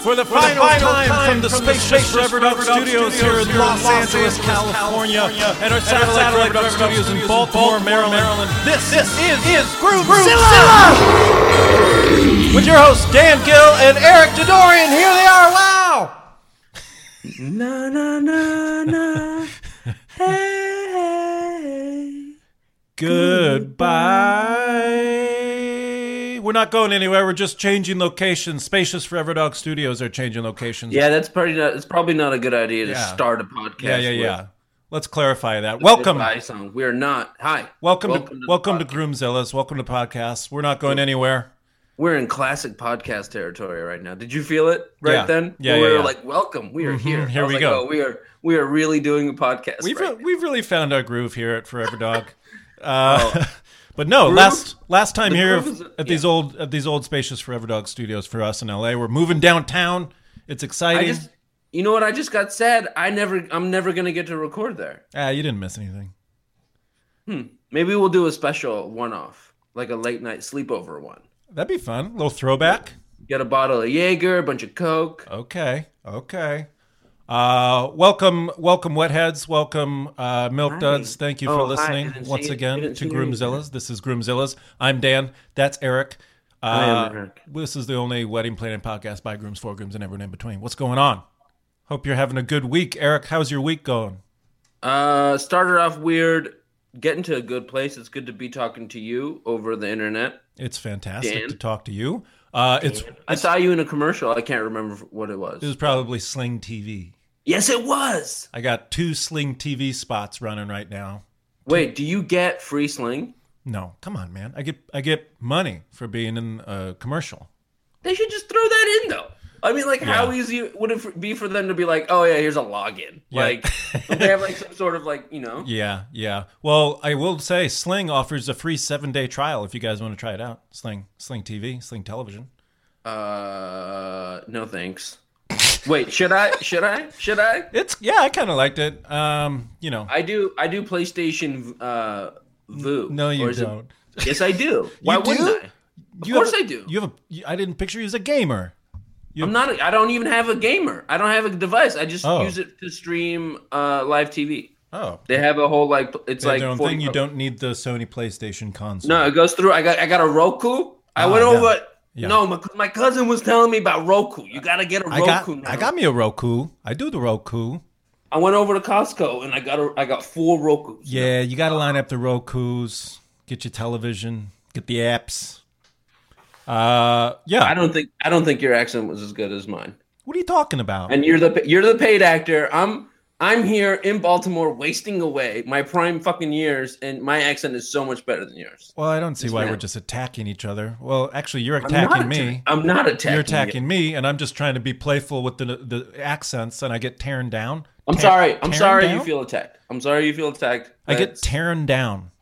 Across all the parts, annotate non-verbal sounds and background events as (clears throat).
For the final, time, from the spacious Forever Dog Studios here in Los Angeles, California, and our satellite Forever Dog Studios in Baltimore, Maryland. This, this is, is Groomzilla! With your hosts Dan Gill and Eric Dadourian. Here they are. Wow! Na na na na. (laughs) Hey. Goodbye. We're not going anywhere. We're just changing locations. Spacious Forever Dog Studios are changing locations. Yeah, that's probably not. It's probably not a good idea to Yeah. start a podcast. yeah, yeah, with yeah. Let's clarify that. Welcome. We are not. Hi. Welcome, to the welcome to. Groomzillas. Welcome to podcasts. We're not going anywhere. We're in classic podcast territory right now. Did you feel it right Yeah. then? Yeah, we yeah, were yeah. like, "Welcome, we are here." here we like, go. "Oh, we are. We are really doing a podcast. We've right re- we've really found our groove here at Forever Dog. (laughs) Uh, (laughs) but no, Groove? last last time here at these old at these old spacious Forever Dog Studios for us in LA. We're moving downtown. It's I exciting. just, you know what? I just got sad. I never. I'm never gonna get to record there. ah, you didn't miss anything. Hmm. Maybe we'll do a special one-off, like a late night sleepover one. That'd be fun. A little throwback. Get a bottle of Jaeger, a bunch of Coke. Okay. Okay. Uh, welcome, welcome, wetheads. Welcome, uh, milk duds. Thank you for Oh, hi. listening once again to see you. Groomzillas. This is Groomzillas. I'm Dan. That's Eric. Uh, I am Eric. This is the only wedding planning podcast by grooms, for grooms, and everyone in between. What's going on? Hope you're having a good week, Eric. How's your week going? Uh, started off weird, getting to a good place. It's good to be talking to you over the internet. It's fantastic Dan? to talk to you. Uh, it's I saw you in a commercial. I can't remember what it was. it was probably Sling TV. Yes, it was. I got two Sling TV spots running right now. Wait, do you get free sling? No, come on, man. I get I get money for being in a commercial. They should just throw that in though. I mean, like, how easy would it be for them to be like, "Oh yeah, here's a login"? Yeah. Like, (laughs) they have like some sort of like, you know? Yeah, yeah. Well, I will say Sling offers a free seven day trial if you guys want to try it out. Sling, Sling TV, Sling Television. Uh, no thanks. Wait, should I? Should I? Should I? (laughs) It's yeah, I kind of liked it. Um, you know, I do. I do PlayStation uh, Vue. no, you is it- don't. (laughs) yes, I do. Why wouldn't? I? Of You course a- I do. You have a. I didn't picture you as a gamer. You- I'm not. A, I don't even have a gamer. I don't have a device. I just Oh. use it to stream uh, live TV. Oh, They have a whole like. It's like their own 40 thing. You don't need the Sony PlayStation console. No, it goes through. I got. I got a Roku. I Ah, went over. Yeah. No, my, my cousin was telling me about Roku. You got to get a I Roku. got. now. I got me a Roku. I do the Roku. I went over to Costco and I got a. I got four Rokus. Yeah, you got to line up the Roku's. Get your television. Get the apps. Uh, yeah. I don't think. I don't think your accent was as good as mine. what are you talking about? and you're the you're the paid actor. I'm I'm here in Baltimore wasting away my prime fucking years, and my accent is so much better than yours. Well, I don't see why man. we're just attacking each other. Well, actually, you're I'm attacking me. I'm not attacking. You're you. attacking me, and I'm just trying to be playful with the the accents, and I get teared down. I'm Ta- sorry. I'm sorry down? you feel attacked. I'm sorry you feel attacked. I get teared down.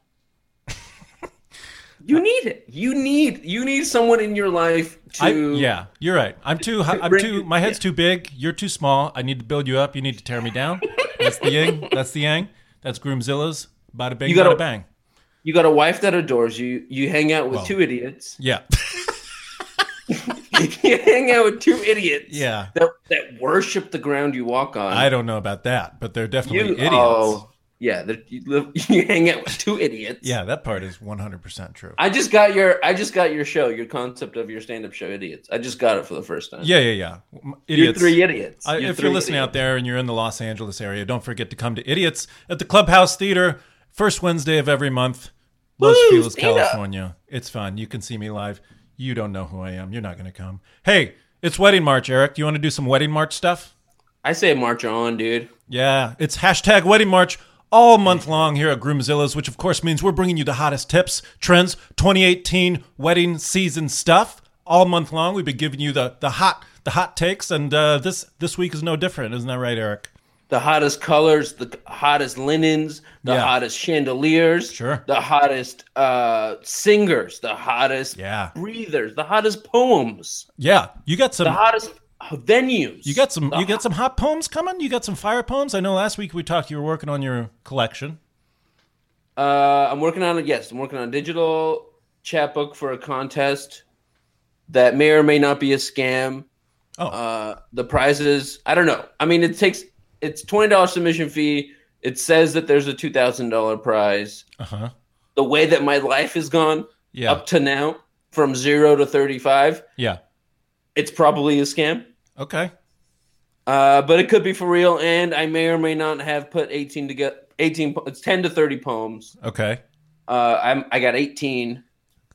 you need it. You need you need someone in your life I, yeah, you're right. I'm too. I'm too. My head's too big. You're too small. I need to build you up. You need to tear me down. That's the yin. That's the yang. That's Groomzilla's. Bada bing, You gotta- bada bang. You got a wife that adores you. You hang out with Well. two idiots. Yeah, (laughs) (laughs) you hang out with two idiots. Yeah. That that worship the ground you walk on. I don't know about that, but they're definitely you, idiots. Oh, yeah. that- You, live, (laughs) you hang out with two idiots. Yeah, that part is 100 percent true. I just got your I just got your show, your concept of your stand-up show, idiots. I just got it for the first time. Yeah, yeah, yeah. M- you're Idiots. three idiots. I, You're if you're listening idiots. out there and you're in the Los Angeles area, don't forget to come to Idiots at the Clubhouse Theater, first Wednesday of every month, Los Woo, Feliz. California. It's fun. You can see me live. You don't know who I am. You're not going to come. Hey, it's Wedding March, Eric. Do you want to do some Wedding March stuff? I say march on, dude. Yeah, it's hashtag Wedding March all month long here at Groomzilla's, which of course means we're bringing you the hottest tips, trends, 2018 wedding season stuff. all month long. We've been giving you the the hot the hot takes, and uh, this this week is no different, isn't that right, Eric? The hottest colors, the hottest linens, the Yeah. hottest chandeliers, Sure. the hottest uh, singers, the hottest Yeah. breathers, the hottest poems, Yeah, you got some. the hottest venues. You got some. You got some hot poems coming. You got some fire poems. I know last week we talked. You were working on your collection. Uh, I'm working on it. Yes, I'm working on a digital chapbook for a contest that may or may not be a scam. Oh. Uh, the prizes, I don't know. I mean, it takes it's twenty dollars submission fee. It says that there's a two thousand dollar prize. Uh huh. The way that my life has gone Yeah. up to now, from zero to thirty five, Yeah. it's probably a scam. Okay. Uh, but it could be for real, and I may or may not have put eighteen to get eighteen. It's ten to thirty poems. Okay. Uh, I'm I got eighteen.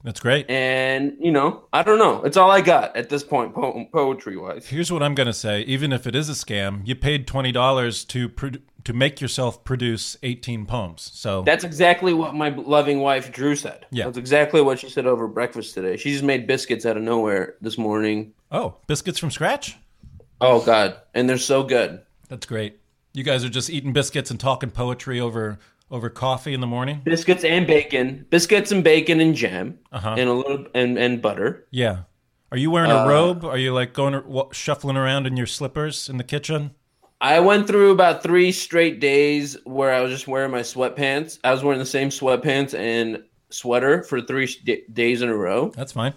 That's great. and you know i don't know it's all i got at this point po- poetry wise Here's what I'm gonna say. Even if it is a scam, you paid twenty dollars to pro- to make yourself produce 18 poems. So that's exactly what my loving wife drew said Yeah. that's exactly what she said over breakfast today she just made biscuits out of nowhere this morning oh, biscuits from scratch. Oh god and they're so good That's great. You guys are just eating biscuits and talking poetry over over coffee in the morning. biscuits and bacon biscuits and bacon and jam Uh-huh. and a little and, and butter Yeah. Are you wearing Uh, a robe? Are you like going shuffling around in your slippers in the kitchen? i went through about three straight days where i was just wearing my sweatpants i was wearing the same sweatpants and sweater for three d- days in a row That's fine.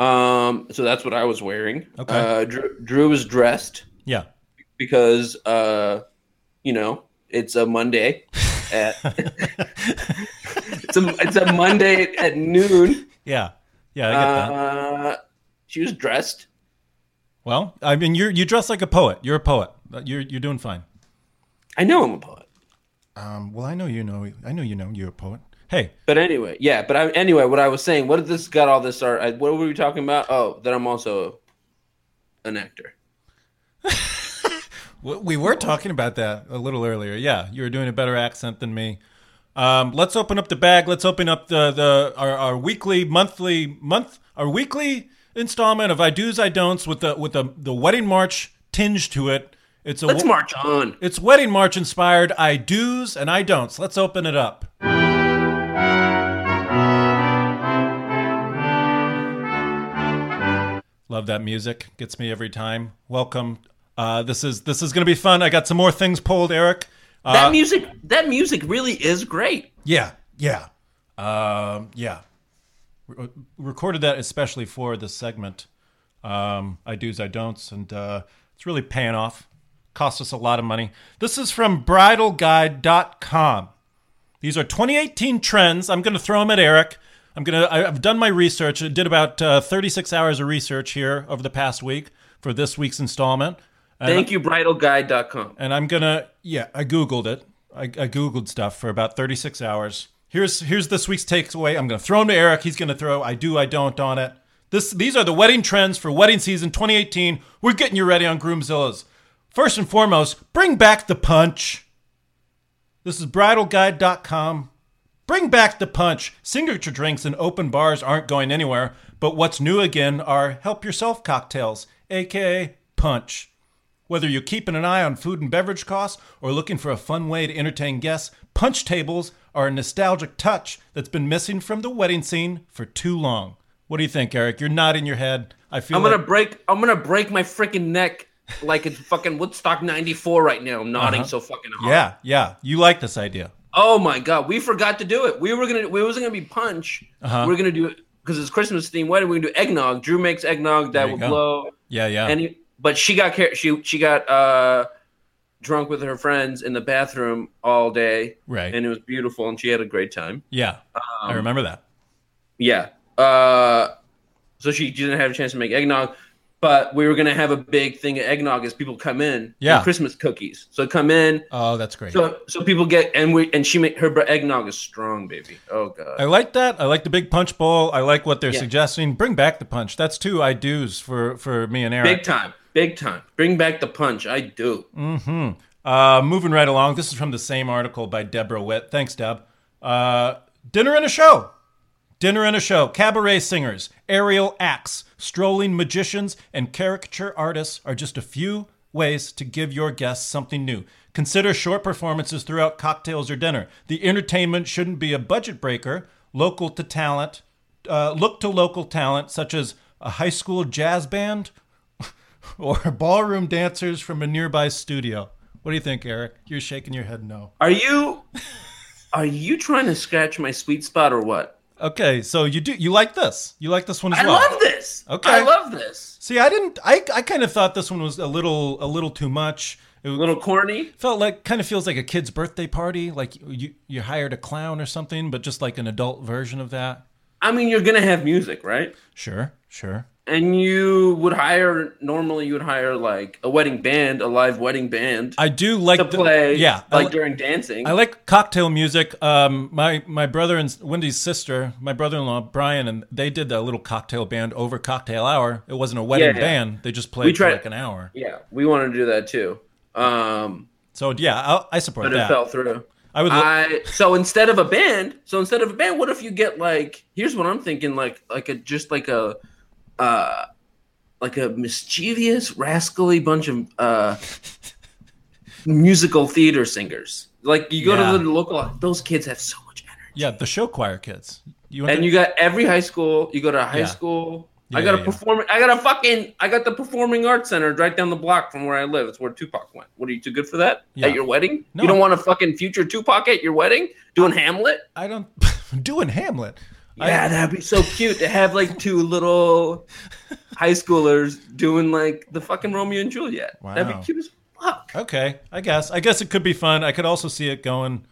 Um, so that's what I was wearing. Okay. Uh, Drew, Drew was dressed Yeah. because, uh, you know, it's a Monday. (laughs) At, it's a it's a Monday at noon. Yeah. Yeah, I get that. Uh, she was dressed. Well, I mean, you're you dress like a poet. You're a poet. You're you're doing fine. I know I'm a poet, Um, well, I know you know. I know you know you're a poet. Hey, but anyway, yeah. But I, anyway, what I was saying, what did this got all this art? I, what were we talking about? Oh, that I'm also an actor. (laughs) we were talking about that a little earlier. Yeah, you were doing a better accent than me. Um, let's open up the bag. Let's open up the the our, our weekly, monthly, month, our weekly installment of I do's, I don'ts with the with the the wedding march tinge to it. It's a Let's march on. It's wedding march inspired I do's and I don'ts. Let's open it up. Love that music. Gets me every time. Welcome. Uh, this is this is gonna be fun. I got some more things pulled, Eric. Uh, That music, that music really is great. yeah, yeah, um, yeah. Re- recorded that especially for this segment. Um, I do's, I don'ts, and uh, it's really paying off. Cost us a lot of money. This is from BridalGuide.com. These are 2018 trends. I'm going to throw them at Eric. I'm gonna. I've done my research. I did about uh, 36 hours of research here over the past week for this week's installment. And Thank you, bridalguide.com. and I'm gonna yeah, I googled it. I, I googled stuff for about 36 hours. Here's here's this week's takeaway. I'm gonna throw him to Eric. He's gonna throw I do I don't on it. This these are the wedding trends for wedding season 2018. We're getting you ready on Groomzilla's. First and foremost, bring back the punch. This is bridalguide.com. Bring back the punch. Signature drinks and open bars aren't going anywhere, but what's new again are help yourself cocktails, aka punch. Whether you're keeping an eye on food and beverage costs or looking for a fun way to entertain guests, punch tables are a nostalgic touch that's been missing from the wedding scene for too long. What do you think, Eric? You're nodding your head. I feel I'm gonna like break. I'm gonna break my freaking neck like it's fucking Woodstock '94 right now. I'm nodding uh-huh. so fucking hard. yeah, yeah. You like this idea? Oh my god, we forgot to do it. We were gonna. We wasn't gonna be punch. Uh-huh. We are gonna do it because it's Christmas themed wedding. We're gonna do eggnog. Drew makes eggnog that will go. blow. Yeah, yeah. And he, but she got she she got uh drunk with her friends in the bathroom all day, right. and it was beautiful, and she had a great time. yeah, I remember that. Yeah. Uh, so she didn't have a chance to make eggnog, but we were gonna have a big thing of eggnog as people come in. Yeah. Christmas cookies. So come in. Oh, that's great. So so people get and we and she make her eggnog is strong, baby. Oh god. I like that. I like the big punch bowl. I like what they're Yeah. suggesting. Bring back the punch. That's two I do's for for me and Eric. Big time. Big time. Bring back the punch. I do. Uh, moving right along. This is from the same article by Deborah Witt. Thanks, Deb. Uh, dinner and a show. Dinner and a show, cabaret singers, aerial acts, strolling magicians, and caricature artists are just a few ways to give your guests something new. Consider short performances throughout cocktails or dinner. The entertainment shouldn't be a budget breaker. Local to talent, uh, look to local talent such as a high school jazz band (laughs) or ballroom dancers from a nearby studio. What do you think, Eric? You're shaking your head no. Are you are you trying to scratch my sweet spot or what? Okay, so you do you like this? You like this one as I well? I love this. Okay. I love this. See, I didn't. I I kind of thought this one was a little a little too much. It A little corny. felt like kind of feels like a kid's birthday party. Like you you hired a clown or something, but just like an adult version of that. I mean, you're gonna have music, right? Sure, sure. And you would hire normally you would hire like a wedding band, a live wedding band I do like to the- play. yeah, like li- during dancing. I like cocktail music. Um, my my brother and Wendy's sister, my brother-in-law Brian, and they did that little cocktail band over cocktail hour. It wasn't a wedding Yeah, yeah. band; they just played We for like an hour. yeah, we wanted to do that too. Um, So yeah, I'll, I support but it fell through. I would. lo- I so instead of a band, so instead of a band, what if you get like here's what I'm thinking, like like a just like a uh like a mischievous, rascally bunch of uh musical theater singers. Like you go Yeah. to the local those kids have so much energy. yeah, the show choir kids. You And to- you got every high school, you go to a high Yeah. school Yeah, I got a performing. I got a fucking. I got the performing arts center right down the block from where I live. It's where Tupac went. What are you too good for that at your wedding? No. You don't want a fucking future Tupac at your wedding doing Hamlet? I don't (laughs) doing Hamlet. Yeah, that'd be so cute to have like two little high schoolers doing like the fucking Romeo and Juliet. That'd be cute as fuck. Okay, I guess. I guess it could be fun. I could also see it going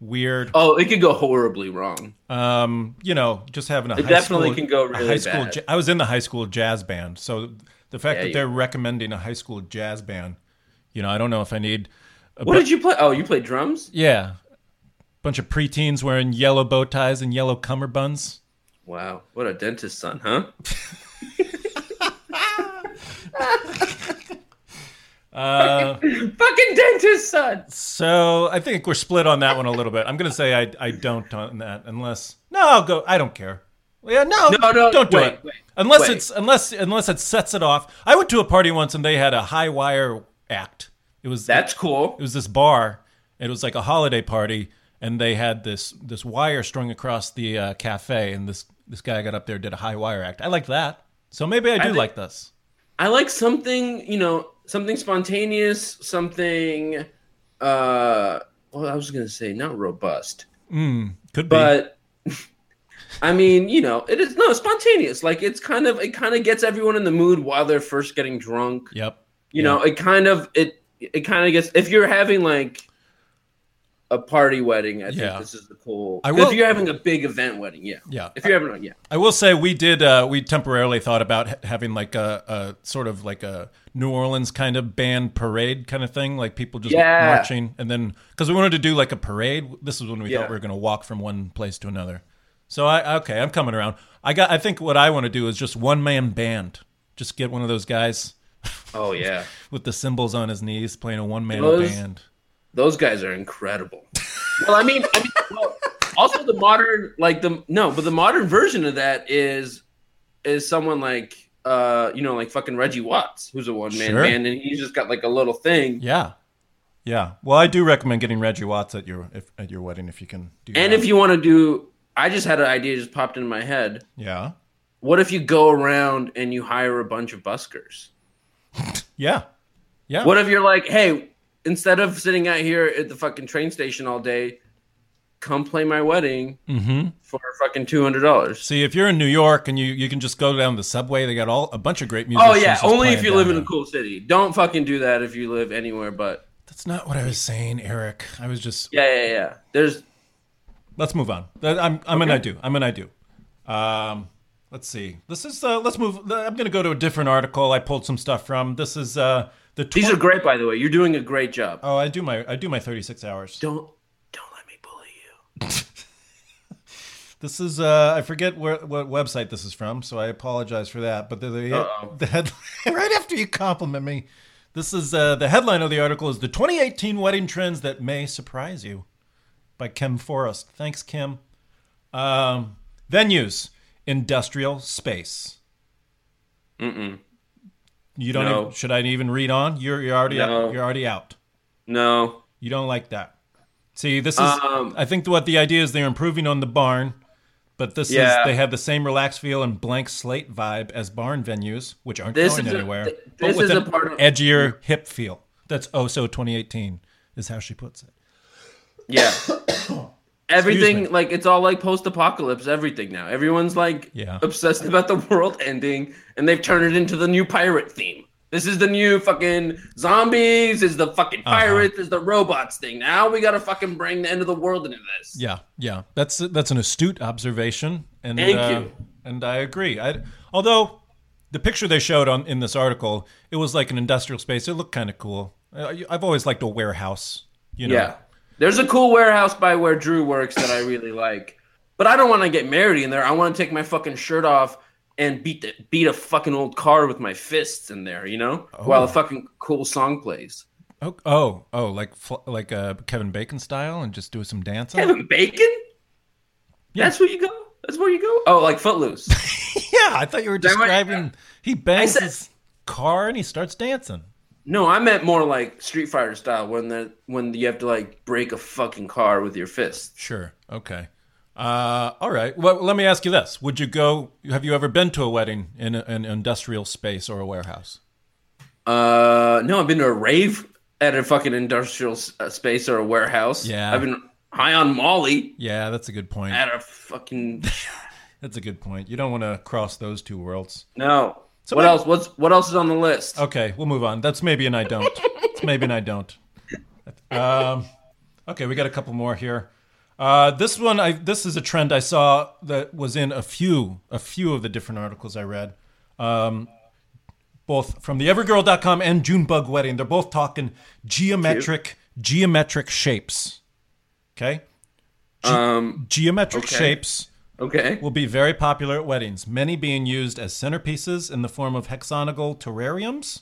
weird. Oh, it could go horribly wrong. Um, you know, just having a It high definitely school, can go really high school. bad. I was in the high school jazz band, so the fact Yeah, that they're recommending a high school jazz band, you know, I don't know if I need. What did you play? Oh, you played drums? Yeah, bunch of preteens wearing yellow bow ties and yellow cummerbunds. Wow, what a dentist son, huh? (laughs) Uh, fucking dentist son. so I think we're split on that one a little bit. I'm gonna say I I don't on that unless no I'll go I don't care. Yeah, no, No, no, don't do wait, it wait, unless wait. it's unless unless it sets it off. I went to a party once and they had a high wire act. It was That's cool. it was this bar. It was like a holiday party, and they had this this wire strung across the uh, cafe, and this this guy got up there did a high wire act. I like that. So maybe I do think- like this. I like something, you know, something spontaneous, something uh well, I was gonna say not robust. Could be. But (laughs) I mean, you know, it is no spontaneous. Like it's kind of it kind of gets everyone in the mood while they're first getting drunk. yep. You know, it kind of it it kind of gets if you're having like a party wedding, I Yeah. think this is the cool. I will- If you're having a big event wedding, yeah, Yeah. If you're having, yeah, I will say we did. Uh, we temporarily thought about having like a, a sort of like a New Orleans kind of band parade kind of thing, like people just Yeah. marching, and then because we wanted to do like a parade. This is when we Yeah. thought we were going to walk from one place to another. So I okay, I'm coming around. I got. I think what I want to do is just one man band. Just get one of those guys oh yeah, (laughs) with the cymbals on his knees playing a one man band. Those guys are incredible. well, I mean, I mean well, also the modern like the no, but the modern version of that is is someone like uh you know like fucking Reggie Watts, who's a one man Sure. band, and he's just got like a little thing. Yeah, yeah. Well, I do recommend getting Reggie Watts at your if, at your wedding if you can do. And that. if you want to do, I just had an idea just popped into my head. yeah, What if you go around and you hire a bunch of buskers? (laughs) yeah, yeah. What if you're like, hey, instead of sitting out here at the fucking train station all day, come play my wedding Mm-hmm. for fucking two hundred dollars? See, if you're in New York and you, you can just go down the subway, they got all a bunch of great music. Oh yeah, only if you live in a cool city. Don't fucking do that if you live anywhere but. That's not what I was saying, Eric. I was just. Yeah, yeah, yeah. There's Let's move on. I'm I'm an I do. I'm an I do. Um, let's see. This is uh, let's move. I'm going to go to a different article. I pulled some stuff from. This is uh the. Tw- these are great, by the way. You're doing a great job. Oh, I do my I do my 36 hours. Don't don't let me bully you. (laughs) This is uh, I forget where what website this is from, so I apologize for that. But the the, the head, (laughs) right after you compliment me, this is uh, the headline of the article is the 2018 wedding trends that may surprise you, by Kim Forrest. Thanks, Kim. Um, Venues, industrial space. Mm-mm. You don't. No. Even, should I even read on? You're you're already No. out. You're already out. No. You don't like that. See, this is. Um, I think what the idea is they're improving on the barn, but this Yeah. is they have the same relaxed feel and blank slate vibe as barn venues, which aren't This going is a- anywhere. th- but this with is an a part of- edgier hip feel. That's oh so 2018 is how she puts it. Yeah. (coughs) (coughs) everything like it's all like post-apocalypse everything now. Everyone's like Yeah. obsessed about the (laughs) world ending and they've turned it into the new pirate theme. This is the new fucking zombies, is the fucking Uh-huh. pirates, is the robots thing. Now we gotta fucking bring the end of the world into this. Yeah, yeah, that's that's an astute observation, and Thank uh, you. and I agree. I although the picture they showed on in this article, it was like an industrial space. It looked kind of cool. Uh, I've always liked a warehouse. You know, Yeah. There's a cool warehouse by where Drew works that I really like. But I don't want to get married in there. I want to take my fucking shirt off and beat the, beat a fucking old car with my fists in there, you know? While a fucking cool song plays. Oh, oh, oh, like like uh, Kevin Bacon style, and just do some dancing. Kevin Bacon? Yeah. That's where you go? That's where you go? Oh, like Footloose. (laughs) yeah, I thought you were describing. He bangs said- his car and he starts dancing. No, I meant more like Street Fighter style when the when you have to like break a fucking car with your fists. Sure. Okay. Uh, all right. Well, let me ask you this: Would you go? Have you ever been to a wedding in a, an industrial space or a warehouse? Uh, no, I've been to a rave at a fucking industrial uh, space or a warehouse. Yeah. I've been high on Molly Yeah, that's a good point. at a fucking (laughs) That's a good point. You don't want to cross those two worlds. no. What wait- else? What's what else is on the list? Okay, we'll move on. That's maybe and I don't. It's maybe and I don't. Um, okay, we got a couple more here. Uh, this one, I this is a trend I saw that was in a few a few of the different articles I read, um, both from the Everygirl.com and Junebug Wedding. They're both talking geometric geometric shapes. Okay, Um. geometric Okay. shapes Okay. will be very popular at weddings, many being used as centerpieces in the form of hexagonal terrariums.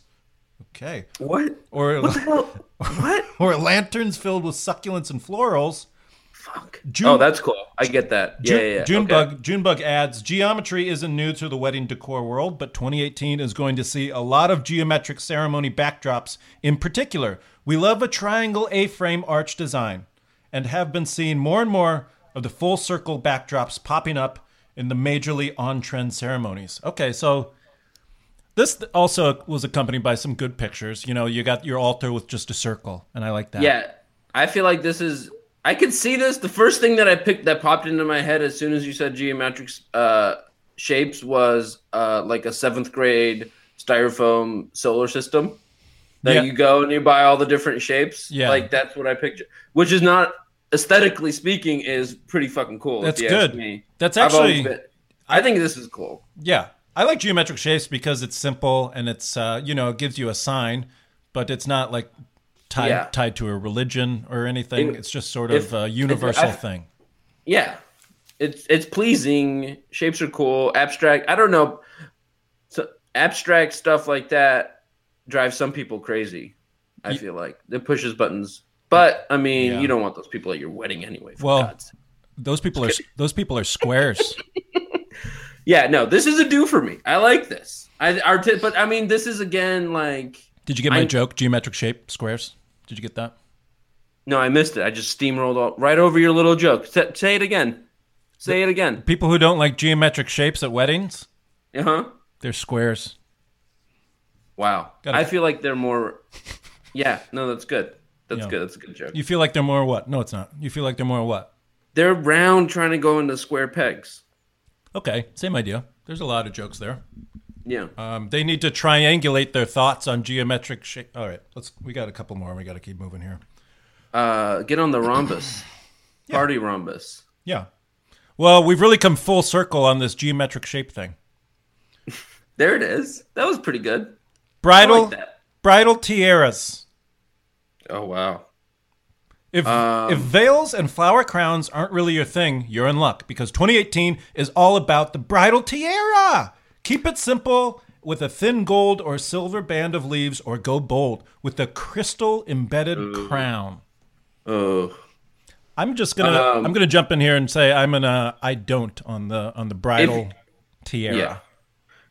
Okay. What? Or What the hell? (laughs) What? or lanterns filled with succulents and florals. Fuck. June- oh, that's cool. I get that. Yeah, June, yeah, yeah. Junebug, Okay. Junebug adds, geometry isn't new to the wedding decor world, but 2018 is going to see a lot of geometric ceremony backdrops. In particular, we love a triangle A-frame arch design and have been seeing more and more of the full circle backdrops popping up in the majorly on-trend ceremonies. Okay, so this also was accompanied by some good pictures. You know, you got your altar with just a circle, and I like that. Yeah, I feel like this is. I could see this. The first thing that I picked that popped into my head as soon as you said geometric uh, shapes was uh, like a seventh grade styrofoam solar system. That Yeah. you go and you buy all the different shapes. Yeah. like that's what I picture. Which is not aesthetically speaking is pretty fucking cool. That's if you ask good. me. That's actually- been- I think this is cool. Yeah, I like geometric shapes because it's simple and it's uh, you know it gives you a sign, but it's not like tied Yeah. tied to a religion or anything. If- it's just sort if- of a universal I- thing. Yeah, it's it's pleasing. Shapes are cool. Abstract. I don't know. So abstract stuff like that drives some people crazy. I feel like it pushes buttons. But I mean, Yeah. you don't want those people at your wedding anyway. For Well, God's. Those people are those people are squares. (laughs) yeah, no, this is a do for me. I like this. I art, but I mean, this is again like Did you get my I- joke? Geometric shape squares. Did you get that? no, I missed it. I just steamrolled all, right over your little joke. Say, say it again. Say it again. People who don't like geometric shapes at weddings, Uh huh. they're squares. Wow. Gotta- I feel like they're more. Yeah. No, that's good. That's Yeah. good. That's a good joke. You feel like they're more what? No, it's not. You feel like they're more what? They're round trying to go into square pegs. Okay, same idea. There's a lot of jokes there. Yeah. Um, they need to triangulate their thoughts on geometric shape. All right, let's. We got a couple more. We got to keep moving here. Uh, get on the rhombus. (clears throat) Party rhombus. Yeah. Well, we've really come full circle on this geometric shape thing. (laughs) There it is. That was pretty good. Bridal like bridal tiaras. Oh wow. If Um, if veils and flower crowns aren't really your thing, you're in luck because 2018 is all about the bridal tiara. Keep it simple with a thin gold or silver band of leaves or go bold with a crystal embedded crown. Oh. I'm just gonna Um, I'm gonna jump in here and say I'm gonna I don't on the on the bridal tiara. Yeah.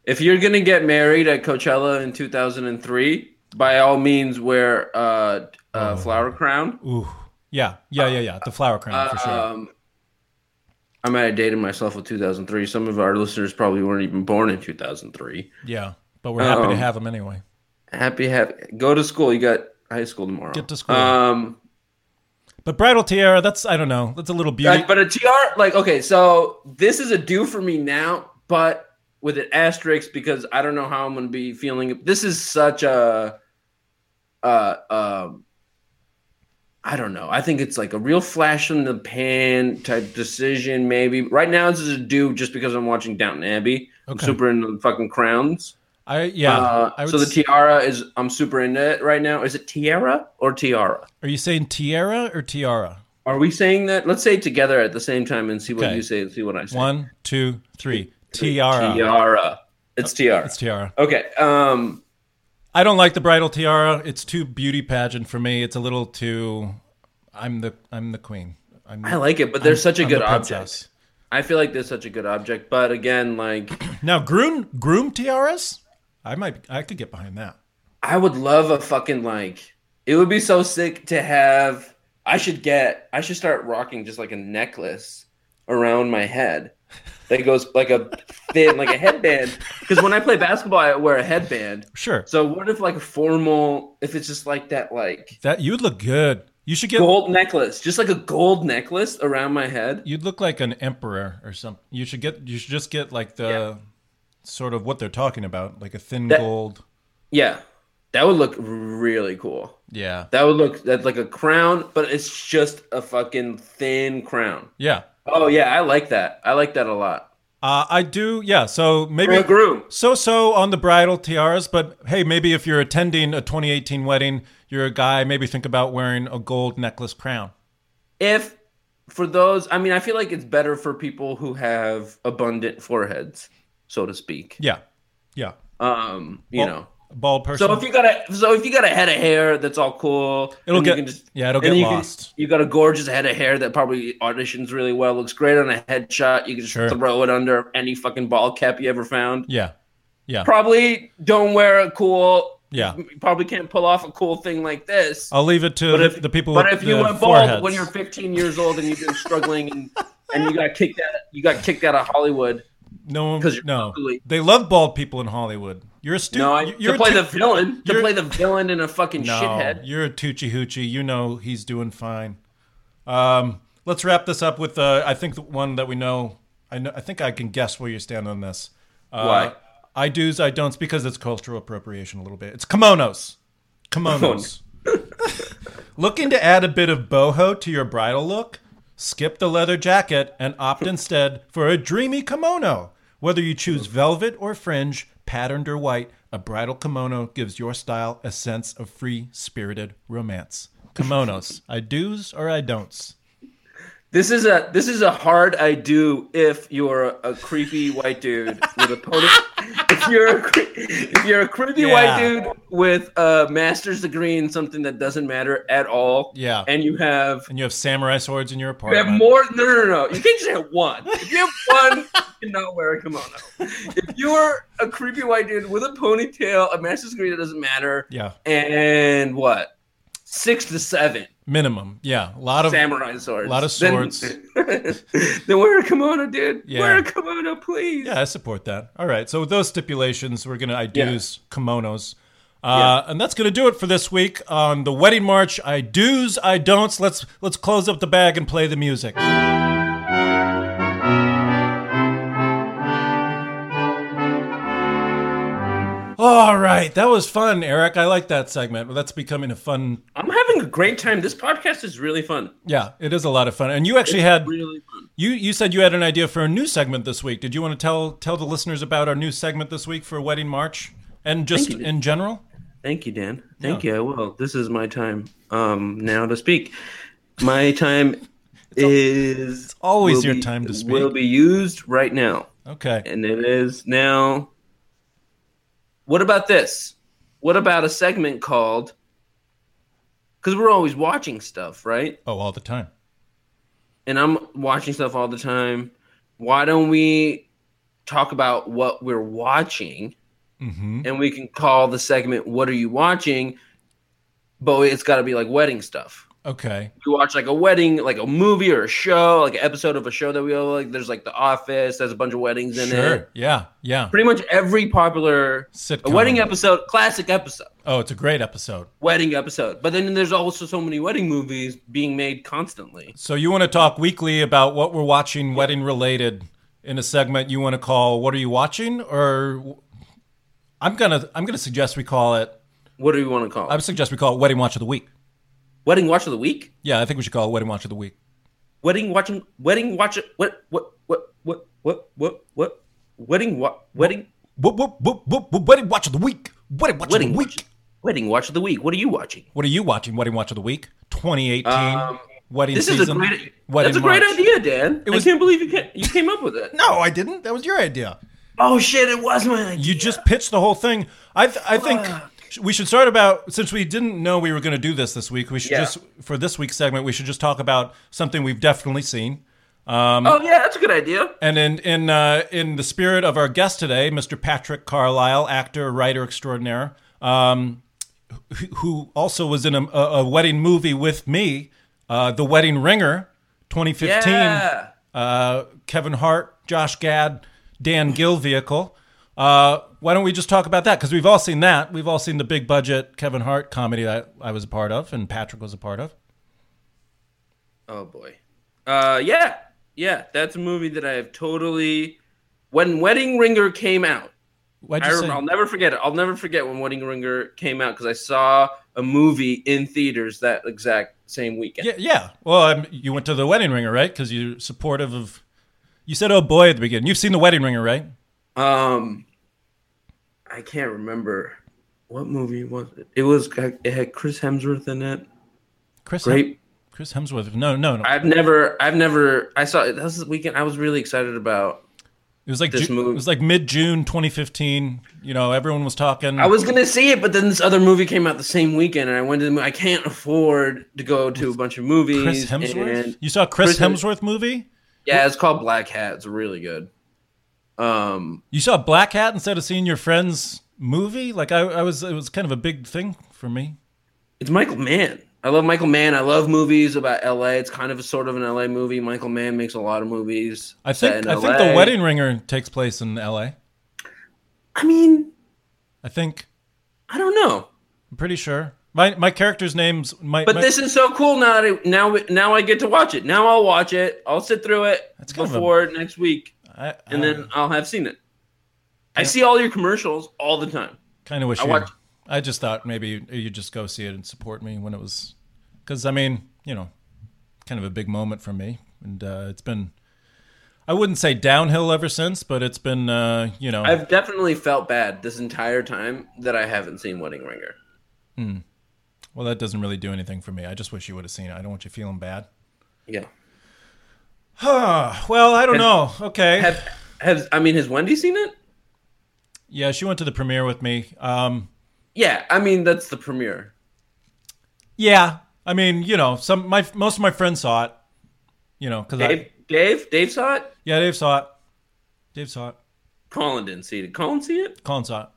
If you're gonna get married at Coachella in 2003, by all means wear uh, uh, flower crown. Ooh. Yeah. Yeah. Yeah. Yeah. The flower crown for sure. Um, I might have dated myself with 2003. Some of our listeners probably weren't even born in 2003. Yeah. But we're happy to um, have them anyway. Happy, happy. Go to school. You got high school tomorrow. Get to school. Um, But bridal tiara, that's I don't know. That's a little beauty. like, but a tiara, like okay, so this is a do for me now, but with an asterisk because I don't know how I'm going to be feeling. This is such a, uh, um, I don't know. I think it's like a real flash in the pan type decision. Maybe right now this is a do just because I'm watching Downton Abbey. I'm super into the fucking crowns. I yeah. Uh, I so the tiara is I'm super into it right now. Is it tiara or tiara? Are you saying tiara or tiara? Are we saying that? Let's say it together at the same time and see what Okay. you say and see what I say. One, two, three. Tiara. Tiara. It's tiara. It's tiara. Okay. Um. I don't like the bridal tiara. It's too beauty pageant for me. It's a little too. I'm the I'm the queen. I'm, I like it, but they're such a I'm good object. I feel like they're such a good object, but again, like (clears throat) Now groom groom tiaras. I might I could get behind that. I would love a fucking like. It would be so sick to have. I should get. I should start rocking just like a necklace around my head that goes like a thin, like a headband. Because when I play basketball, I wear a headband. Sure. So what if like a formal? If it's just like that, like That you'd look good. You should get gold necklace, just like a gold necklace around my head. you'd look like an emperor or something. You should get you should just get like the Yeah. sort of what they're talking about, like a thin That- gold. Yeah, that would look really cool. Yeah. That would look that's like a crown, but it's just a fucking thin crown. Yeah. Oh yeah, I like that. I like that a lot. Uh, I do. Yeah. So maybe so so on the bridal tiaras, but hey, maybe if you're attending a 2018 wedding, you're a guy. Maybe think about wearing a gold necklace crown. If for those, I mean, I feel like it's better for people who have abundant foreheads, so to speak. Yeah. Yeah. Um, you Well, know. Bald person. So if you got a so if you got a head of hair that's all cool, It'll get- can yeah, it'll get you can- lost. you got a gorgeous head of hair that probably auditions really well, looks great on a headshot. You can just Sure. throw it under any fucking ball cap you ever found. yeah. Yeah. Probably don't wear a cool. Yeah. you probably can't pull off a cool thing like this. I'll leave it to but if the people but if you went bald foreheads. when you're 15 years old and you've been struggling and, and you got kicked out, you got kicked out of Hollywood. No, 'cause no, they love bald people in Hollywood. You're a stupid. No, I, you're to play a the villain, to play the villain in a fucking no, shithead. You're a Tucci Hoochie. You know he's doing fine. Um, let's wrap this up with uh, I think the one that we know. I know. I think I can guess where you stand on this. Uh, Why? I do's, I don'ts because it's cultural appropriation a little bit. It's kimonos. Kimonos. (laughs) Looking to add a bit of boho to your bridal look? Skip the leather jacket and opt (laughs) instead for a dreamy kimono. Whether you choose velvet or fringe, patterned or white, a bridal kimono gives your style a sense of free spirited romance. Kimonos. I do's or I don'ts? This is a this is a hard I do if you're a creepy white dude with a pony. (laughs) if you're a, cre- if you're a creepy Yeah. white dude with a master's degree in something that doesn't matter at all, Yeah. and you have And you have samurai swords in your apartment. you have more. No, no, no, no. You can't just have one. (laughs) If you have one, you cannot wear a kimono. If you're a creepy white dude with a ponytail, a master's degree that doesn't matter, yeah. and what six to seven Minimum. Yeah. A lot of samurai swords. A lot of swords. (laughs) Then, wear a kimono, dude. Yeah. Wear a kimono, please. Yeah, I support that. All right. So with those stipulations, we're gonna I do's kimonos. Uh, and that's gonna do it for this week on the wedding march. I do's, I don'ts. Let's let's close up the bag and play the music. All right, that was fun, Eric. I like that segment. That's becoming a fun. I'm having a great time. This podcast is really fun. Yeah, it is a lot of fun. And you actually had Really fun. you you said you had an idea for a new segment this week. Did you want to tell tell the listeners about our new segment this week for Wedding March and just you. in general? Thank you, Dan. Thank you. I will. This is my time um, now to speak. My time is always your be- time to speak. Will be used right now, Okay. and it is now. What about this? What about a segment called? Because we're always watching stuff, right? Oh, all the time. and I'm watching stuff all the time. Why don't we talk about what we're watching, Mm-hmm. and we can call the segment "What are you watching?" But it's got to be like wedding stuff. Okay. We watch like a wedding, like a movie or a show, like an episode of a show that we all like. There's like The Office. There's a bunch of weddings in Sure. it. Yeah. Yeah. Pretty much every popular Sitcom. a wedding episode, classic episode, Oh, it's a great episode. wedding episode. But then there's also so many wedding movies being made constantly. So you want to talk weekly about what we're watching wedding related in a segment you want to call "What are you watching?" Or I'm gonna I'm gonna suggest we call it. What do you want to call it? I would suggest we call it "Wedding Watch of the Week." Wedding watch of the week. Yeah, I think we should call it "Wedding Watch of the Week." Wedding watching. Wedding watch. What? What? What? What? What? What? What? Wedding. What? Wedding. Whoop, whoop, whoop, whoop, whoop, Wedding Watch of the Week. Wedding Watch Wedding of the watch. Week. Wedding watch of the week. What are you watching? What are you watching? Wedding Watch of the Week 2018. Um, wedding This is a great. wedding That's a great Watch. idea, Dan. was- I can't believe you can, you came up with it. No, I didn't. That was your idea. Oh shit! It was my idea. You just pitched the whole thing. I th- I think we should start about since we didn't know we were going to do this this week. We should Yeah. just for this week's segment we should just talk about something we've definitely seen. oh yeah, that's a good idea. And in in uh, in the spirit of our guest today, Mr. Patrick Carlisle, actor, writer extraordinaire, um, who- who also was in a, a, a wedding movie with me, uh, The Wedding Ringer, 2015. Yeah. Uh, Kevin Hart, Josh Gad, Dan Gill vehicle. Uh, why don't we just talk about that? Because we've all seen that. We've all seen the big budget Kevin Hart comedy that I was a part of and Patrick was a part of. Oh boy. Uh, yeah, yeah. That's a movie that I have totally. When Wedding Ringer came out, I you rem- say? I'll never forget it. I'll never forget when Wedding Ringer came out because I saw a movie in theaters that exact same weekend. Yeah, yeah. Well, um, you went to the Wedding Ringer, right? Because you're supportive of. You said, "Oh boy," at the beginning. You've seen the Wedding Ringer, right? Um, I can't remember what movie was it. It was it had Chris Hemsworth in it. Chris, Great. Chris Hemsworth. No, no, no. I've never, I've never. I saw it. That was the weekend. I was really excited about. It was like this Ju- movie- it was like mid June 2015. You know, everyone was talking. I was gonna see it, but then this other movie came out the same weekend, and I went to the. I can't afford to go to a bunch of movies. Chris Hemsworth. and- You saw a Chris, Chris Hemsworth movie? yeah, it's called Blackhat. It's really good. Um, You saw Blackhat instead of seeing your friend's movie? Like I, I was. It was kind of a big thing for me. it's Michael Mann. I love Michael Mann. I love movies about LA. It's kind of a sort of an LA movie. Michael Mann makes a lot of movies. I think. in I think the Wedding Ringer takes place in L.A. I mean, I think. I don't know. I'm pretty sure. My my character's name's my. But my- this is so cool now. That now, now I get to watch it. Now I'll watch it. I'll sit through it of a- before next week, I, and then I'll have seen it. I see all your commercials all the time. kind of wish I you. watch- I just thought maybe you you just go see it and support me when it was, because I mean, you know, kind of a big moment for me, and uh, it's been. I wouldn't say downhill ever since, but it's been, uh, you know, I've definitely felt bad this entire time that I haven't seen Wedding Ringer. well, that doesn't really do anything for me. I just wish you would have seen it. I don't want you feeling bad. Yeah. (sighs) well, I don't know. Okay. Have has I mean has Wendy seen it? yeah, she went to the premiere with me. Um, Yeah, I mean that's the premiere. yeah, I mean, you know, some my most of my friends saw it. You know, because I Dave, Dave, Dave saw it. yeah, Dave saw it. Dave saw it. Colin didn't see it. Colin see it? Colin saw it.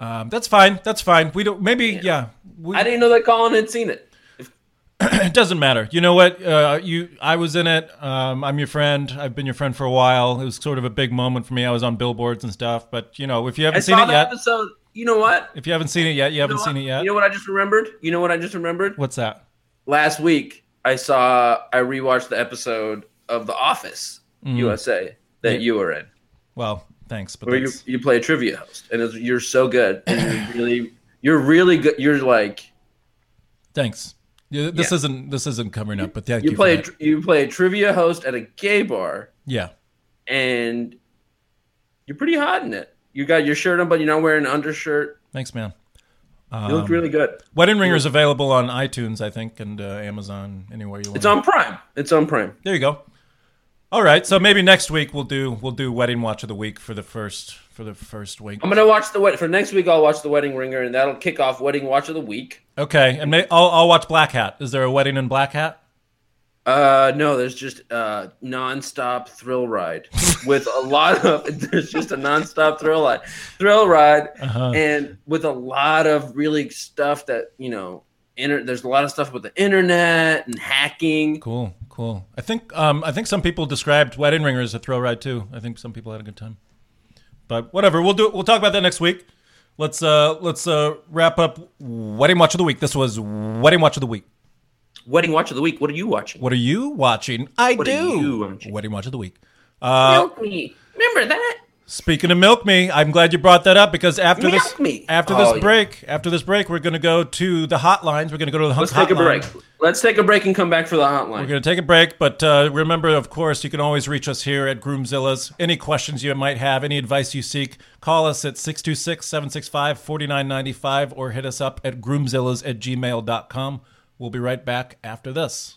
Um, that's fine. That's fine. We don't. Maybe yeah. we, I didn't know that Colin had seen it. (clears throat) it doesn't matter. You know what? Uh, you. I was in it. Um, I'm your friend. I've been your friend for a while. It was sort of a big moment for me. I was on billboards and stuff. But you know, if you haven't seen saw it yet, episode. You know what? if you haven't seen it yet, you haven't seen it yet. You know what I just remembered? You know what I just remembered? What's that? Last week I saw I rewatched the episode of The Office USA that Mm. Yeah. you were in. Well, thanks, but where you, you play a trivia host, and it's, you're so good, and you're really, you're really good. You're like thanks. Yeah, This Yeah. isn't this isn't covering up, but thank you you. play a, for tr- that. you play a trivia host at a gay bar, yeah. and you're pretty hot in it. You got your shirt on, but you're not wearing an undershirt. Thanks, man. You Um, look really good. Wedding Ringer is available on iTunes, I think, and uh, Amazon, anywhere you want. It's on Prime. It's on Prime. There you go. All right, so maybe next week we'll do we'll do wedding watch of the week for the first for the first week. I'm gonna watch the wed- for next week. I'll watch the Wedding Ringer, and that'll kick off Wedding Watch of the Week. Okay, and may, I'll I'll watch Blackhat. Is there a wedding in Blackhat? Uh, no, there's just uh nonstop thrill ride (laughs) with a lot of. There's just a nonstop thrill ride, thrill ride, Uh-huh. and with a lot of really stuff that you know. Inter- there's a lot of stuff with the internet and hacking. Cool, cool. I think um, I think some people described Wedding Ringer as a thrill ride too. I think some people had a good time. But whatever, we'll do. We'll talk about that next week. Let's uh let's uh wrap up Wedding Watch of the Week. This was Wedding Watch of the Week. Wedding watch of the week. What are you watching? What are you watching? I What are do. you watching? Wedding Watch of the Week. Uh, Milk me. Remember that? Speaking of Milk Me, I'm glad you brought that up because after this Me. after Oh, this yeah. break, after this break, we're going to go to the hotlines. We're going to go to the Let's hotline. take a break. Let's take a break and come back for the hotline. We're going to take a break, but uh, remember, of course, you can always reach us here at Groomzilla's. Any questions you might have, any advice you seek, call us at 626 765 4995 or hit us up at groomzillas at gmail.com. We'll be right back after this.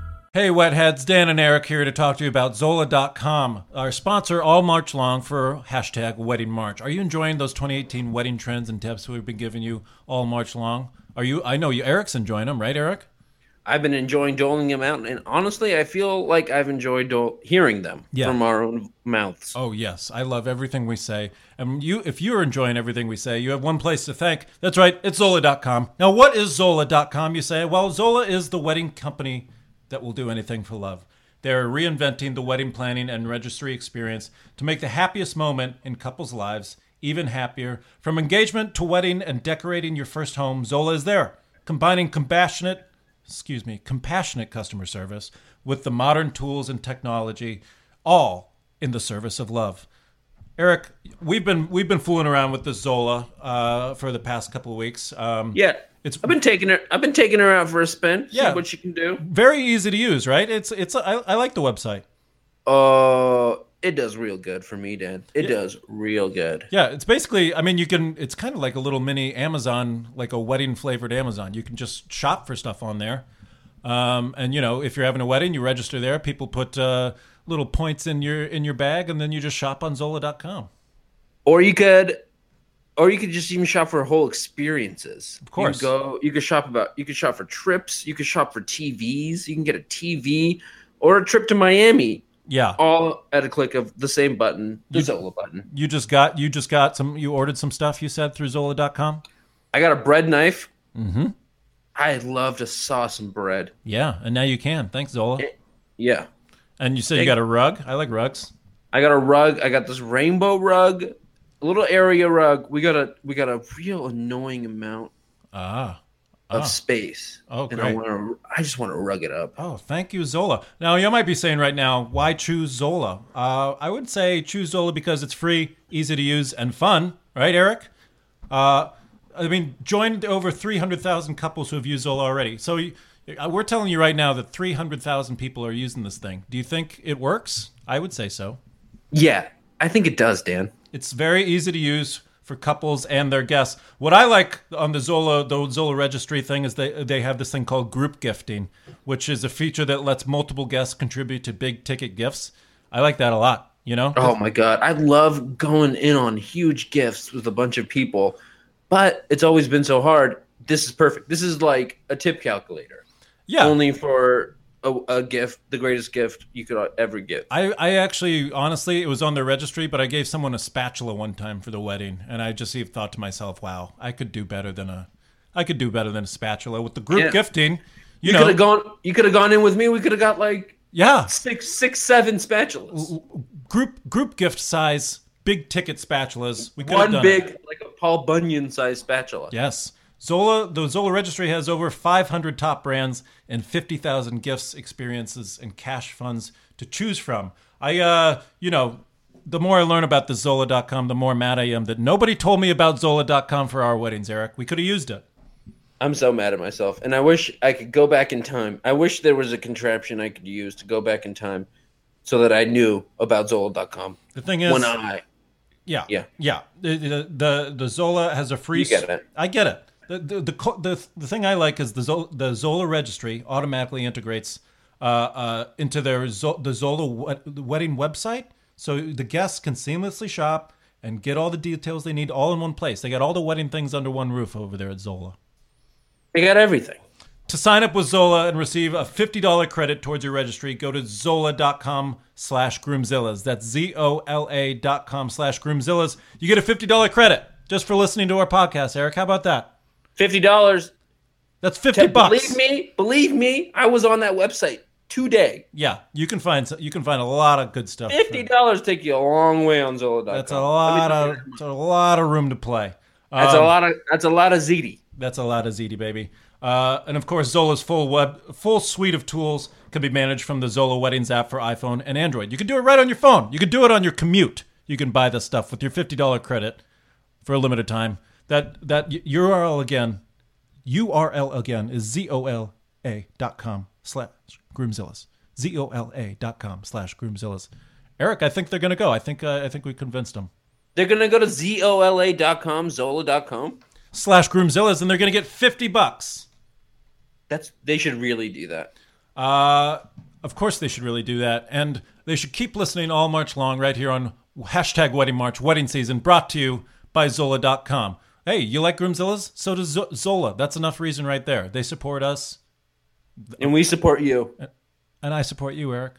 Hey, Wetheads, Dan and Eric here to talk to you about Zola.com, our sponsor all March long for hashtag Wedding March. Are you enjoying those 2018 wedding trends and tips we've been giving you all March long? Are you? I know you. Eric's enjoying them, right, Eric? I've been enjoying doling them out, and honestly, I feel like I've enjoyed dole- hearing them Yeah. from our own mouths. Oh yes, I love everything we say. And you, if you're enjoying everything we say, you have one place to thank. That's right, it's Zola.com. Now, what is Zola.com? You say, well, Zola is the wedding company that will do anything for love. They're reinventing the wedding planning and registry experience to make the happiest moment in couples' lives even happier. From engagement to wedding and decorating your first home, Zola is there, combining compassionate excuse me, compassionate customer service with the modern tools and technology, all in the service of love. Eric, we've been we've been fooling around with this Zola uh, for the past couple of weeks. Um, Yeah, It's- I've been taking her. I've been taking her out for a spin. Yeah. see what she can do. very easy to use, right? It's it's I, I like the website. Uh, it does real good for me, Dan. It does real good. Yeah, it's basically. I mean, you can. It's kind of like a little mini Amazon, like a wedding flavored Amazon. You can just shop for stuff on there, um, and you know, if you're having a wedding, you register there. People put uh, little points in your in your bag, and then you just shop on Zola.com. Or you could, or you could just even shop for whole experiences. Of course. you go. You could shop about. You could shop for trips. You could shop for TVs. You can get a TV or a trip to Miami, Yeah, all at a click of the same button, the Zola button. you just got you just got some. You ordered some stuff. You said through Zola.com. I got a bread knife. Mm-hmm. I'd love to saw some bread. Yeah, and now you can. Thanks, Zola. Yeah. And you said you got a rug. I like rugs. I got a rug. I got this rainbow rug, a little area rug. We got a we got a real annoying amount Ah. of space. Oh, and I great. want to. I just want to rug it up. Oh, thank you, Zola. Now, you might be saying right now, why choose Zola? Uh, I would say choose Zola because it's free, easy to use, and fun, right, Eric? Uh, I mean, joined over 300,000 couples who have used Zola already. So you, Uh, we're telling you right now that 300,000 people are using this thing. Do you think it works? I would say so. Yeah, I think it does, Dan. It's very easy to use for couples and their guests. What I like on the Zola the Zola registry thing is they they have this thing called group gifting, which is a feature that lets multiple guests contribute to big ticket gifts. I like that a lot. You know? Oh my god, I love going in on huge gifts with a bunch of people, but it's always been so hard. This is perfect. This is like a tip calculator, yeah. only for a, a gift, the greatest gift you could ever give. I, I actually, honestly, it was on their registry, but I gave someone a spatula one time for the wedding, and I just even thought to myself, "Wow, I could do better than a, I could do better than a spatula with the group Yeah. gifting." You, You could have gone. You could have gone in with me. We could have got like yeah, six, six, seven spatulas. group group gift size, big ticket spatulas. We could have One done big, it. like a Paul Bunyan size spatula. Yes. Zola, the Zola registry has over 500 top brands and 50,000 gifts, experiences, and cash funds to choose from. I, uh, you know, the more I learn about the Zola.com, the more mad I am that nobody told me about Zola.com for our weddings, Eric. We could have used it. I'm so mad at myself, and I wish I could go back in time. I wish there was a contraption I could use to go back in time, so that I knew about Zola.com The thing is, when I. yeah, Yeah. yeah. The, the the Zola has a free. You get it. I get it. The the the co- the, the thing I like is the Zola, the Zola registry automatically integrates uh, uh, into their Zo- the Zola the wedding website, so the guests can seamlessly shop and get all the details they need all in one place. They got all the wedding things under one roof over there at Zola. They got everything. To sign up with Zola and receive a $50 credit towards your registry, go to zola.com slash groomzillas. That's Z-O-L-A dot com slash groomzillas. You get a $50 credit just for listening to our podcast, Eric. How about that? Fifty dollars. That's 50 bucks. Believe me, believe me, I was on that website today. Yeah, you can find you can find a lot of good stuff. Fifty dollars take you a long way on Zola.com. That's a lot of that. that's a lot of room to play. That's Um, a lot of that's a lot of ZD. That's a lot of ZD, baby. Uh, and of course, Zola's full web, full suite of tools can be managed from the Zola Weddings app for iPhone and Android. You can do it right on your phone. You can do it on your commute. You can buy this stuff with your fifty dollar credit for a limited time. That that URL again, URL again is z o l a dot com slash groomzillas. Z o l a dot com slash groomzillas. Eric, I think they're gonna go. I think uh, I think we convinced them. They're gonna go to zola.com, zola.com. Slash groomzillas, and they're gonna get fifty bucks. That's they should really do that. Uh, of course, they should really do that. And they should keep listening all March long right here on hashtag Wedding March, wedding season, brought to you by Zola.com. Hey, you like Groomzillas? So does Zola. That's enough reason right there. They support us, And we support you. and I support you, Eric.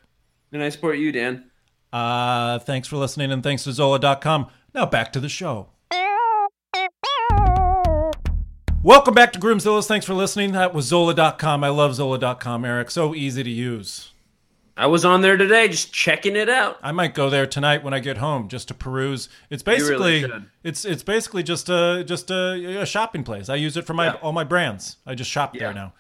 And I support you, Dan. Uh, thanks for listening, and thanks to Zola.com. Now back to the show. Welcome back to Groomzillas. Thanks for listening. That was Zola.com. I love Zola.com, Eric. So easy to use. I was on there today just checking it out. I might go there tonight when I get home just to peruse. It's basically should. it's it's basically just a just a, a shopping place. I use it for my Yeah. all my brands. I just shop there now.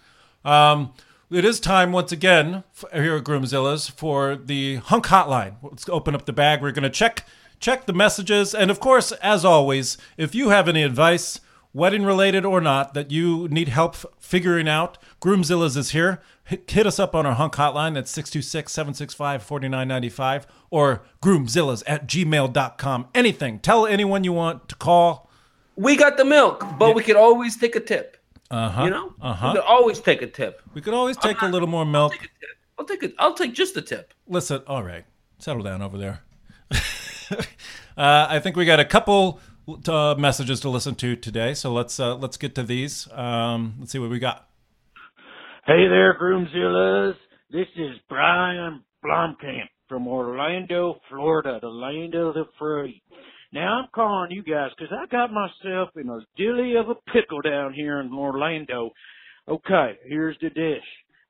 Um, it is time once again f- here at Groomzilla's for the hunk hotline. Let's open up the bag. We're going to check check the messages, and of course, as always, if you have any advice, wedding related or not, that you need help figuring out, Groomzilla's is here. Hit, us up on our hunk hotline at 626-765-4995 or groomzillas at gmail.com. Anything. Tell anyone you want to call. We got the milk, but we could always take a tip. Uh-huh. You know? Uh-huh. We could always take a tip. We could always take a little more milk. Take a tip. I'll take it. I'll take just a tip. Listen, all right, settle down over there. (laughs) uh, I think we got a couple uh, messages to listen to today, so let's uh, let's get to these. Um, let's see what we got. Hey there, Groomzillas. This is Brian Blomkamp from Orlando, Florida, the land of the free. Now I'm calling you guys 'cause I got myself in a dilly of a pickle down here in Orlando. Okay, here's the dish.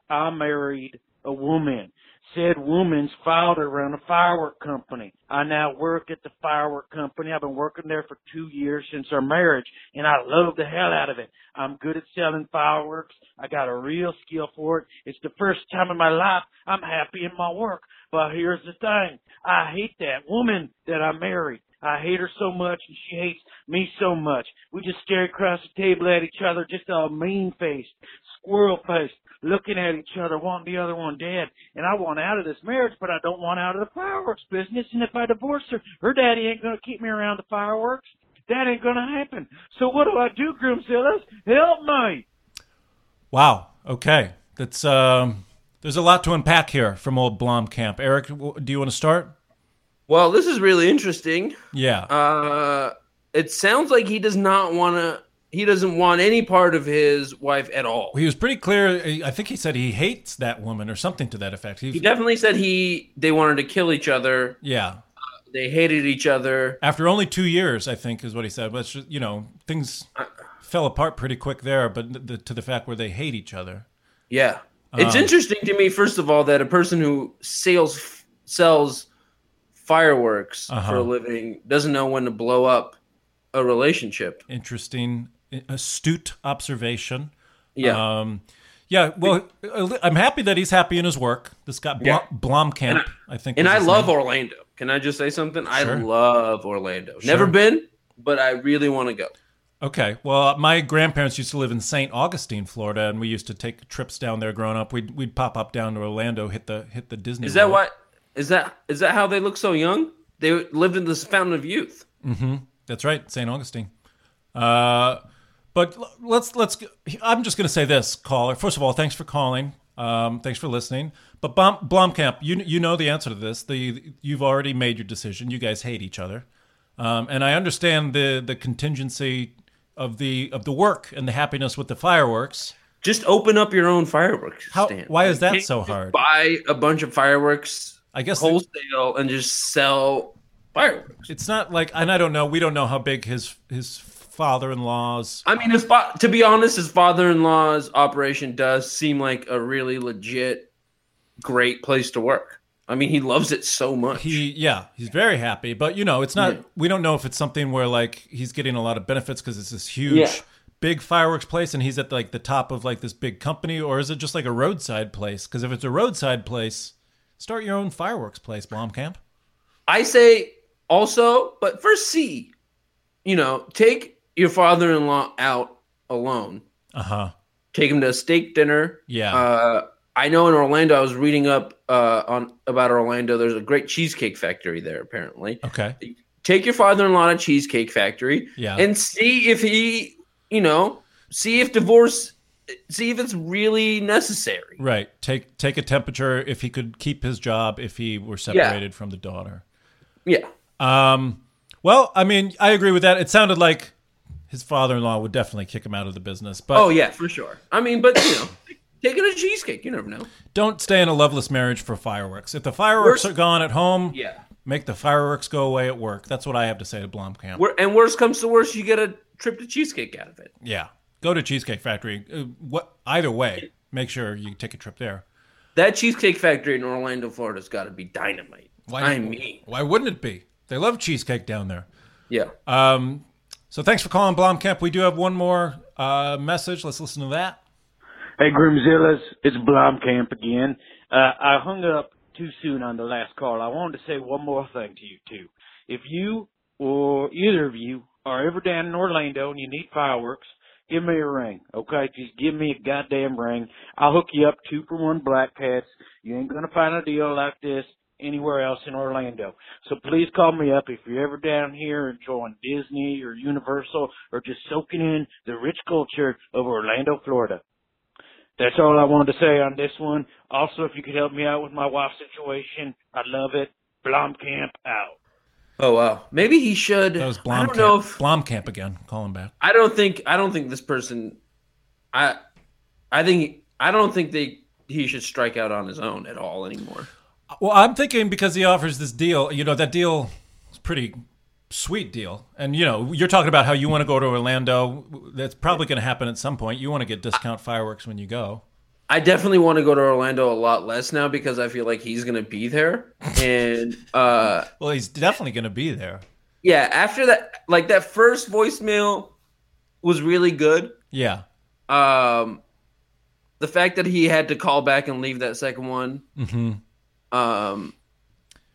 I married a woman. Said woman's father ran a firework company. I now work at the firework company. I've been working there for two years since our marriage, and I love the hell out of it. I'm good at selling fireworks. I got a real skill for it. It's the first time in my life I'm happy in my work. But here's the thing. I hate that woman that I married. I hate her so much and she hates me so much. We just stare across the table at each other, just all mean faced, squirrel faced, looking at each other, wanting the other one dead. And I want out of this marriage, but I don't want out of the fireworks business. And if I divorce her, her daddy ain't gonna keep me around the fireworks. That ain't gonna happen. So what do I do, Groomzillas? Help me! Wow. Okay, that's um, there's a lot to unpack here from old Blomkamp. Eric, do you want to start? Well, this is really interesting. Yeah. Uh, it sounds like he does not want to. He doesn't want any part of his wife at all. he was pretty clear. I think he said he hates that woman or something to that effect. He, He definitely said he they wanted to kill each other. yeah. They hated each other. After only two years, I think is what he said. But just, you know, things fell apart pretty quick there. But the, to the fact where they hate each other. Yeah, it's Um, interesting to me. First of all, that a person who sales sells fireworks Uh-huh. for a living doesn't know when to blow up a relationship. Interesting, astute observation. Yeah, Um, yeah. Well, I'm happy that he's happy in his work. This guy Blom, Yeah. Blomkamp, And I, think. and I love name. Orlando. Can I just say something? I love Orlando. Sure. Never been, but I really want to go. Okay. Well, my grandparents used to live in St. Augustine, Florida, and we used to take trips down there growing up. We'd we'd pop up down to Orlando, hit the hit the Disney. Is that why? Is that is that how they look so young? They lived in this fountain of youth. That's right, St. Augustine. Uh, but let's let's. I'm just going to say this, caller. First of all, thanks for calling. Um, thanks for listening. But Blom, Blomkamp, you you know the answer to this. The you've already made your decision. You guys hate each other, um, and I understand the the contingency of the of the work and the happiness with the fireworks. Just open up your own fireworks How- stand. why is that so hard? Buy a bunch of fireworks I guess the- wholesale and just sell fireworks. it's not like, and I don't know. We don't know how big his his father-in-law's. I mean, his fa- to be honest, his father-in-law's operation does seem like a really legit, great place to work. I mean, he loves it so much. He yeah, he's very happy, but you know, it's not. Yeah. We don't know if it's something where like he's getting a lot of benefits because it's this huge, Yeah. big fireworks place, and he's at like the top of like this big company, or is it just like a roadside place? Because if it's a roadside place, start your own fireworks place, Blomkamp. I say also, but first see, you know, take your father-in-law out alone. Uh huh. Take him to a steak dinner. Yeah. Uh, I know in Orlando, I was reading up uh, on about Orlando. There's a great cheesecake factory there, apparently. Okay. Take your father-in-law to Cheesecake Factory, Yeah. and see if he, you know, see if divorce, see if it's really necessary. Right. Take take a temperature if he could keep his job if he were separated from the daughter. Yeah, Um. Well, I mean, I agree with that. It sounded like his father-in-law would definitely kick him out of the business, but Oh yeah, for sure. I mean, but you know, taking a cheesecake, you never know. don't stay in a loveless marriage for fireworks. If the fireworks Worst- are gone at home, Yeah. make the fireworks go away at work. That's what I have to say to Blomkamp. And worst comes to worst, you get a trip to cheesecake out of it. yeah, go to Cheesecake Factory. Uh, what? Either way, make sure you take a trip there. That cheesecake factory in Orlando, Florida's got to be dynamite. I mean, why wouldn't it be? They love cheesecake down there. yeah. Um, so thanks for calling Blomkamp. We do have one more uh, message. Let's listen to that. Hey, Groomzillas, it's Blomkamp again. Uh, I hung up too soon on the last call. I wanted to say one more thing to you, too. If you or either of you are ever down in Orlando and you need fireworks, give me a ring, okay? Just give me a goddamn ring. I'll hook you up two for one black cats. You ain't gonna find a deal like this anywhere else in Orlando. So please call me up if you're ever down here enjoying Disney or Universal or just soaking in the rich culture of Orlando, Florida. That's all I wanted to say on this one. Also, if you could help me out with my wife situation, I'd love it. Blomkamp out. Oh wow. Maybe he should. That was I don't know Blomkamp. if Blomkamp again. Call him back. I don't think I don't think this person. I I think I don't think they he should strike out on his own at all anymore. Well, I'm thinking because he offers this deal, you know, that deal is pretty sweet deal. And you know, you're talking about how you want to go to Orlando. That's probably going to happen at some point. You want to get discount fireworks when you go. I definitely want to go to Orlando a lot less now because I feel like he's gonna be there. And uh Well, he's definitely going to be there. yeah, after that like that first voicemail was really good. Yeah. Um the fact that he had to call back and leave that second one. hmm Um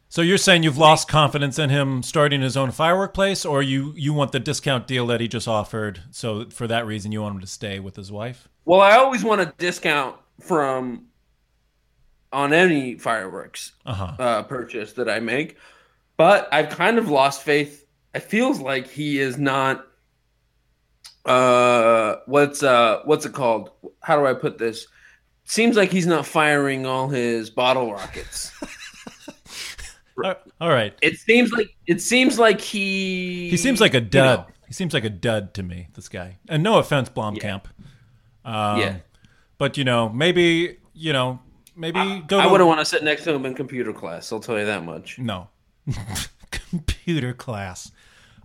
So you're saying you've lost confidence in him starting his own firework place, or you you want the discount deal that he just offered? So for that reason, you want him to stay with his wife? well, I always want a discount from on any fireworks Uh huh. uh, purchase that I make, but I've kind of lost faith. It feels like he is not. Uh, what's uh, what's it called? How do I put this? Seems like he's not firing all his bottle rockets. (laughs) All right. It seems like it seems like he He seems like a you dud. know, He seems like a dud to me. This guy. And no offense, Blomkamp. Um, yeah, But you know, maybe you know, maybe go. I wouldn't want to sit next to him in computer class. I'll tell you that much. No. (laughs) Computer class.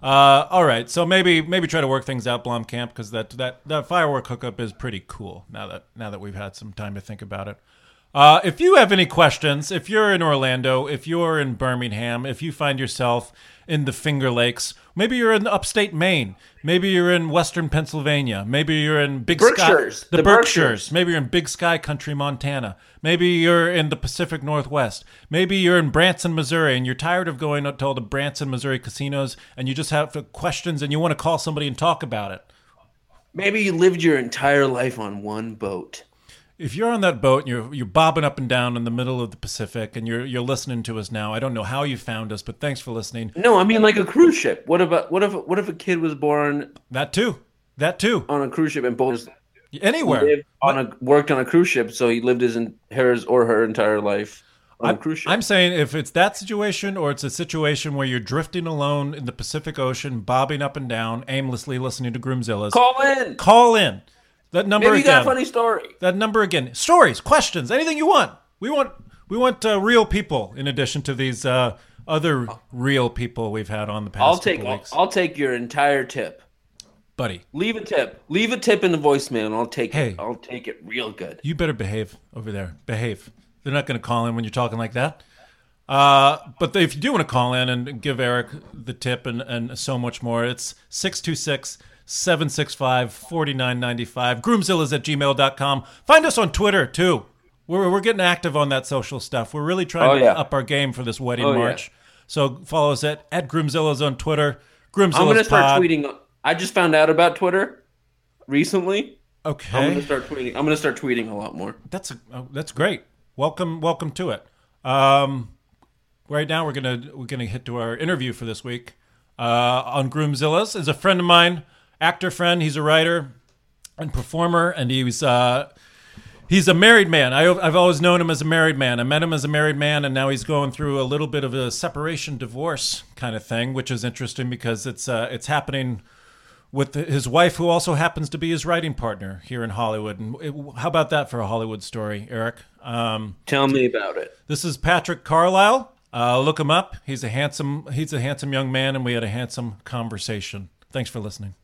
Uh, all right, so maybe maybe try to work things out, Blomkamp, because that, that that firework hookup is pretty cool. Now that now that we've had some time to think about it. Uh, if you have any questions, if you're in Orlando, if you're in Birmingham, if you find yourself in the Finger Lakes, maybe you're in upstate Maine, maybe you're in Western Pennsylvania, maybe you're in Big Berkshires, Sky, the, the Berkshires. Berkshires. maybe you're in Big Sky Country, Montana, maybe you're in the Pacific Northwest, maybe you're in Branson, Missouri, and you're tired of going to all the Branson, Missouri casinos, and you just have questions and you want to call somebody and talk about it. Maybe you lived your entire life on one boat. If you're on that boat and you're you're bobbing up and down in the middle of the Pacific and you're you're listening to us now, I don't know how you found us, but thanks for listening. No, I mean like a cruise ship. What about what if what if a kid was born That too, that too, on a cruise ship and both anywhere. on a worked on a cruise ship, so he lived his en- hers or her entire life on a cruise ship? I'm saying if it's that situation or it's a situation where you're drifting alone in the Pacific Ocean, bobbing up and down, aimlessly listening to Groomzilla's, Call in. call in. That number Maybe you again. got a funny story. That number again. Stories, questions, anything you want. We want we want uh, real people in addition to these uh, other real people we've had on the past I'll take I'll. I'll take your entire tip. Buddy, Leave a tip. Leave a tip in the voicemail, and I'll take Hey. it. I'll take it real good. you better behave over there. Behave. They're not going to call in when you're talking like that. Uh, but if you do want to call in and give Eric the tip and, and so much more, it's 626 765 4995. Groomzillas at gmail.com. Find us on Twitter, too. We're, we're getting active on that social stuff. We're really trying Oh, to yeah. up our game for this wedding Oh, yeah. march. So follow us at, at Groomzillas on Twitter. Groomzillas I'm gonna start Pod. tweeting. I just found out about Twitter recently. Okay. I'm gonna start tweeting. I'm gonna start tweeting a lot more. That's a, oh, that's great. Welcome, welcome to it. Um, right now we're gonna we're gonna hit to our interview for this week uh, on Groomzillas. Is a friend of mine, actor friend. He's a writer and performer, and he's uh, he's a married man. I, I've always known him as a married man. I met him as a married man, and now he's going through a little bit of a separation, divorce kind of thing, which is interesting because it's uh, it's happening with his wife, who also happens to be his writing partner here in Hollywood. And it, how about that for a Hollywood story, Eric? Um, Tell me about it. this is Patrick Carlisle. Uh, look him up. He's a handsome he's a handsome young man, and we had a handsome conversation. Thanks for listening.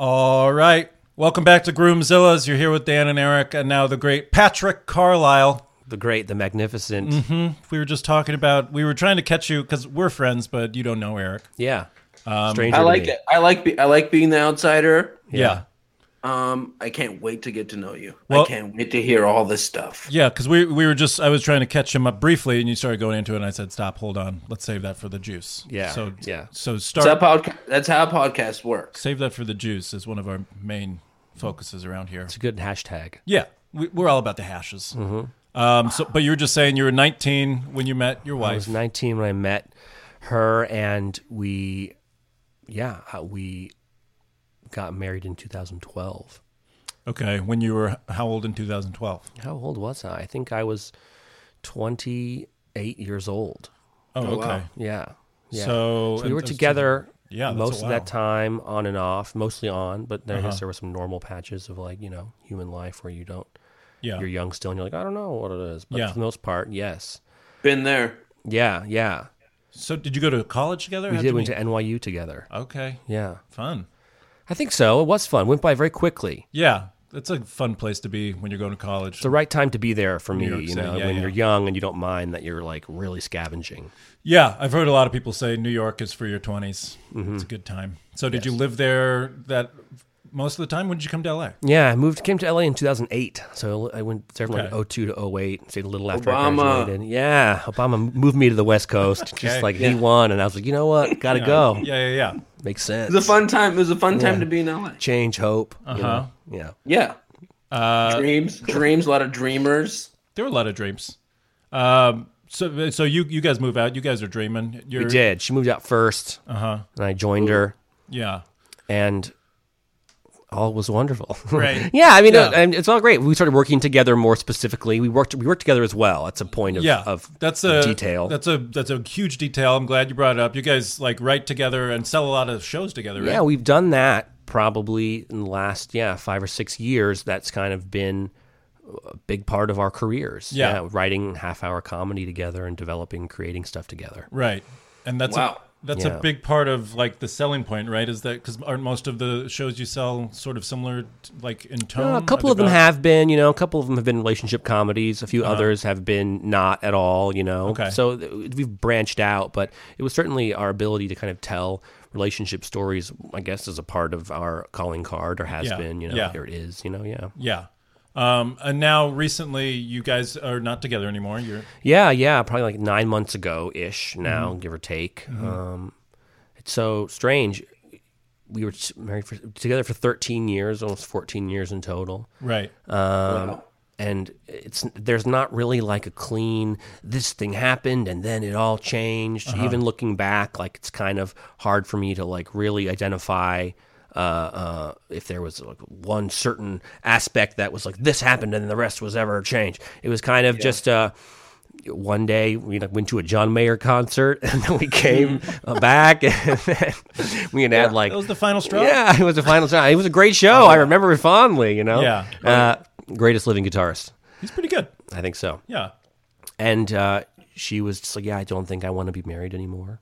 All right. Welcome back to Groomzillas. You're here with Dan and Eric, and now the great Patrick Carlisle. the great, the magnificent. Mm-hmm. We were just talking about. We were trying to catch you because we're friends, but you don't know Eric. Yeah. Um, Stranger I to like me. it. I like. Be, I like being the outsider. Yeah. Um, I can't wait to get to know you. Well- I can't wait to hear all this stuff. Yeah, because we we were just I was trying to catch him up briefly, and you started going into it, and I said, "Stop, hold on, let's save that for the juice." Yeah, So yeah. So That's start how, podca- that's how podcasts work. save that for the juice is one of our main focuses around here. It's a good hashtag. Yeah, we, we're all about the hashes. Um, so, but you were just saying you were 19 when you met your wife. I was 19 when I met her, and we, yeah, uh, we got married in 2012. Okay, when you were how old in 2012? How old was I? I think I was 28 years old. Oh, okay. wow. Yeah. yeah. So- we were that's- together Yeah, most of that time, on and off, mostly on, but then Uh-huh. guess there were some normal patches of like, you know, human life where you don't, Yeah. you're young still and you're like, I don't know what it is. But Yeah. for the most part, yes. Been there. Yeah, yeah. So did you go to college together? We How'd did you went meet? to NYU together. Okay, Yeah. fun. I think so. It was fun. Went by very quickly. Yeah, it's a fun place to be when you're going to college. It's the right time to be there for me, York you City, know, yeah, when yeah. you're young and you don't mind that you're like really scavenging. Yeah, I've heard a lot of people say New York is for your 20s. Mm-hmm. It's a good time. So did you live there that most of the time? When did you come to LA? Yeah, I moved came to LA in 2008. So I went there from Okay. like 02 to 08, stayed a little after I Obama. graduated. Yeah, Obama moved me to the West Coast. (laughs) Okay. Just like Yeah. he won and I was like, "You know what? (laughs) Got to go." Yeah, yeah, yeah. Makes sense. It was a fun time. It was a fun time Yeah. to be in LA. Change, hope, Uh-huh. know. Yeah. Yeah. Uh, dreams, dreams. A lot of dreamers. there were a lot of dreams. Um, so, so you you guys move out. You guys are dreaming. You're, We did. She moved out first Uh huh. and I joined her Yeah. and all was wonderful. (laughs) Right. yeah, I mean, Yeah. and it's all great. We started working together more specifically. We worked we worked together as well. That's a point of, Yeah. of that's a detail. That's a that's a huge detail. I'm glad you brought it up. You guys like write together and sell a lot of shows together. Right? Yeah, we've done that probably in the last yeah five or six years. That's kind of been a big part of our careers. Yeah. writing half hour comedy together and developing, creating stuff together. Right. And that's Wow. That's Yeah. a big part of like the selling point, right? Is that because aren't most of the shows you sell sort of similar, t- like in tone? Uh, a couple of them have been, you know, a couple of them have been relationship comedies. A few others have been not at all, you know. Uh-huh. Okay. So th- we've branched out, but it was certainly our ability to kind of tell relationship stories, I guess, as a part of our calling card or has Yeah, been, you know, yeah. here it is, you know, yeah. Yeah. Um, and now recently, you guys are not together anymore. You're Yeah, yeah, probably like nine months ago ish now, Mm-hmm. give or take. Um, it's so strange. We were married for, together for 13 years, almost 14 years in total. right. Um, And it's there's not really like a clean this thing happened and then it all changed. Uh-huh. Even looking back, like it's kind of hard for me to like really identify uh, uh, if there was like one certain aspect that was like this happened and the rest was ever changed. It was kind of just uh, one day we like, went to a John Mayer concert (laughs) and then we came back (laughs) and then we had had like that was the final straw. yeah, it was the final straw. It was a great show. I remember it fondly. You know. Yeah. Uh, greatest living guitarist. He's pretty good. I think so. Yeah. And uh, she was just like, "Yeah, I don't think I want to be married anymore."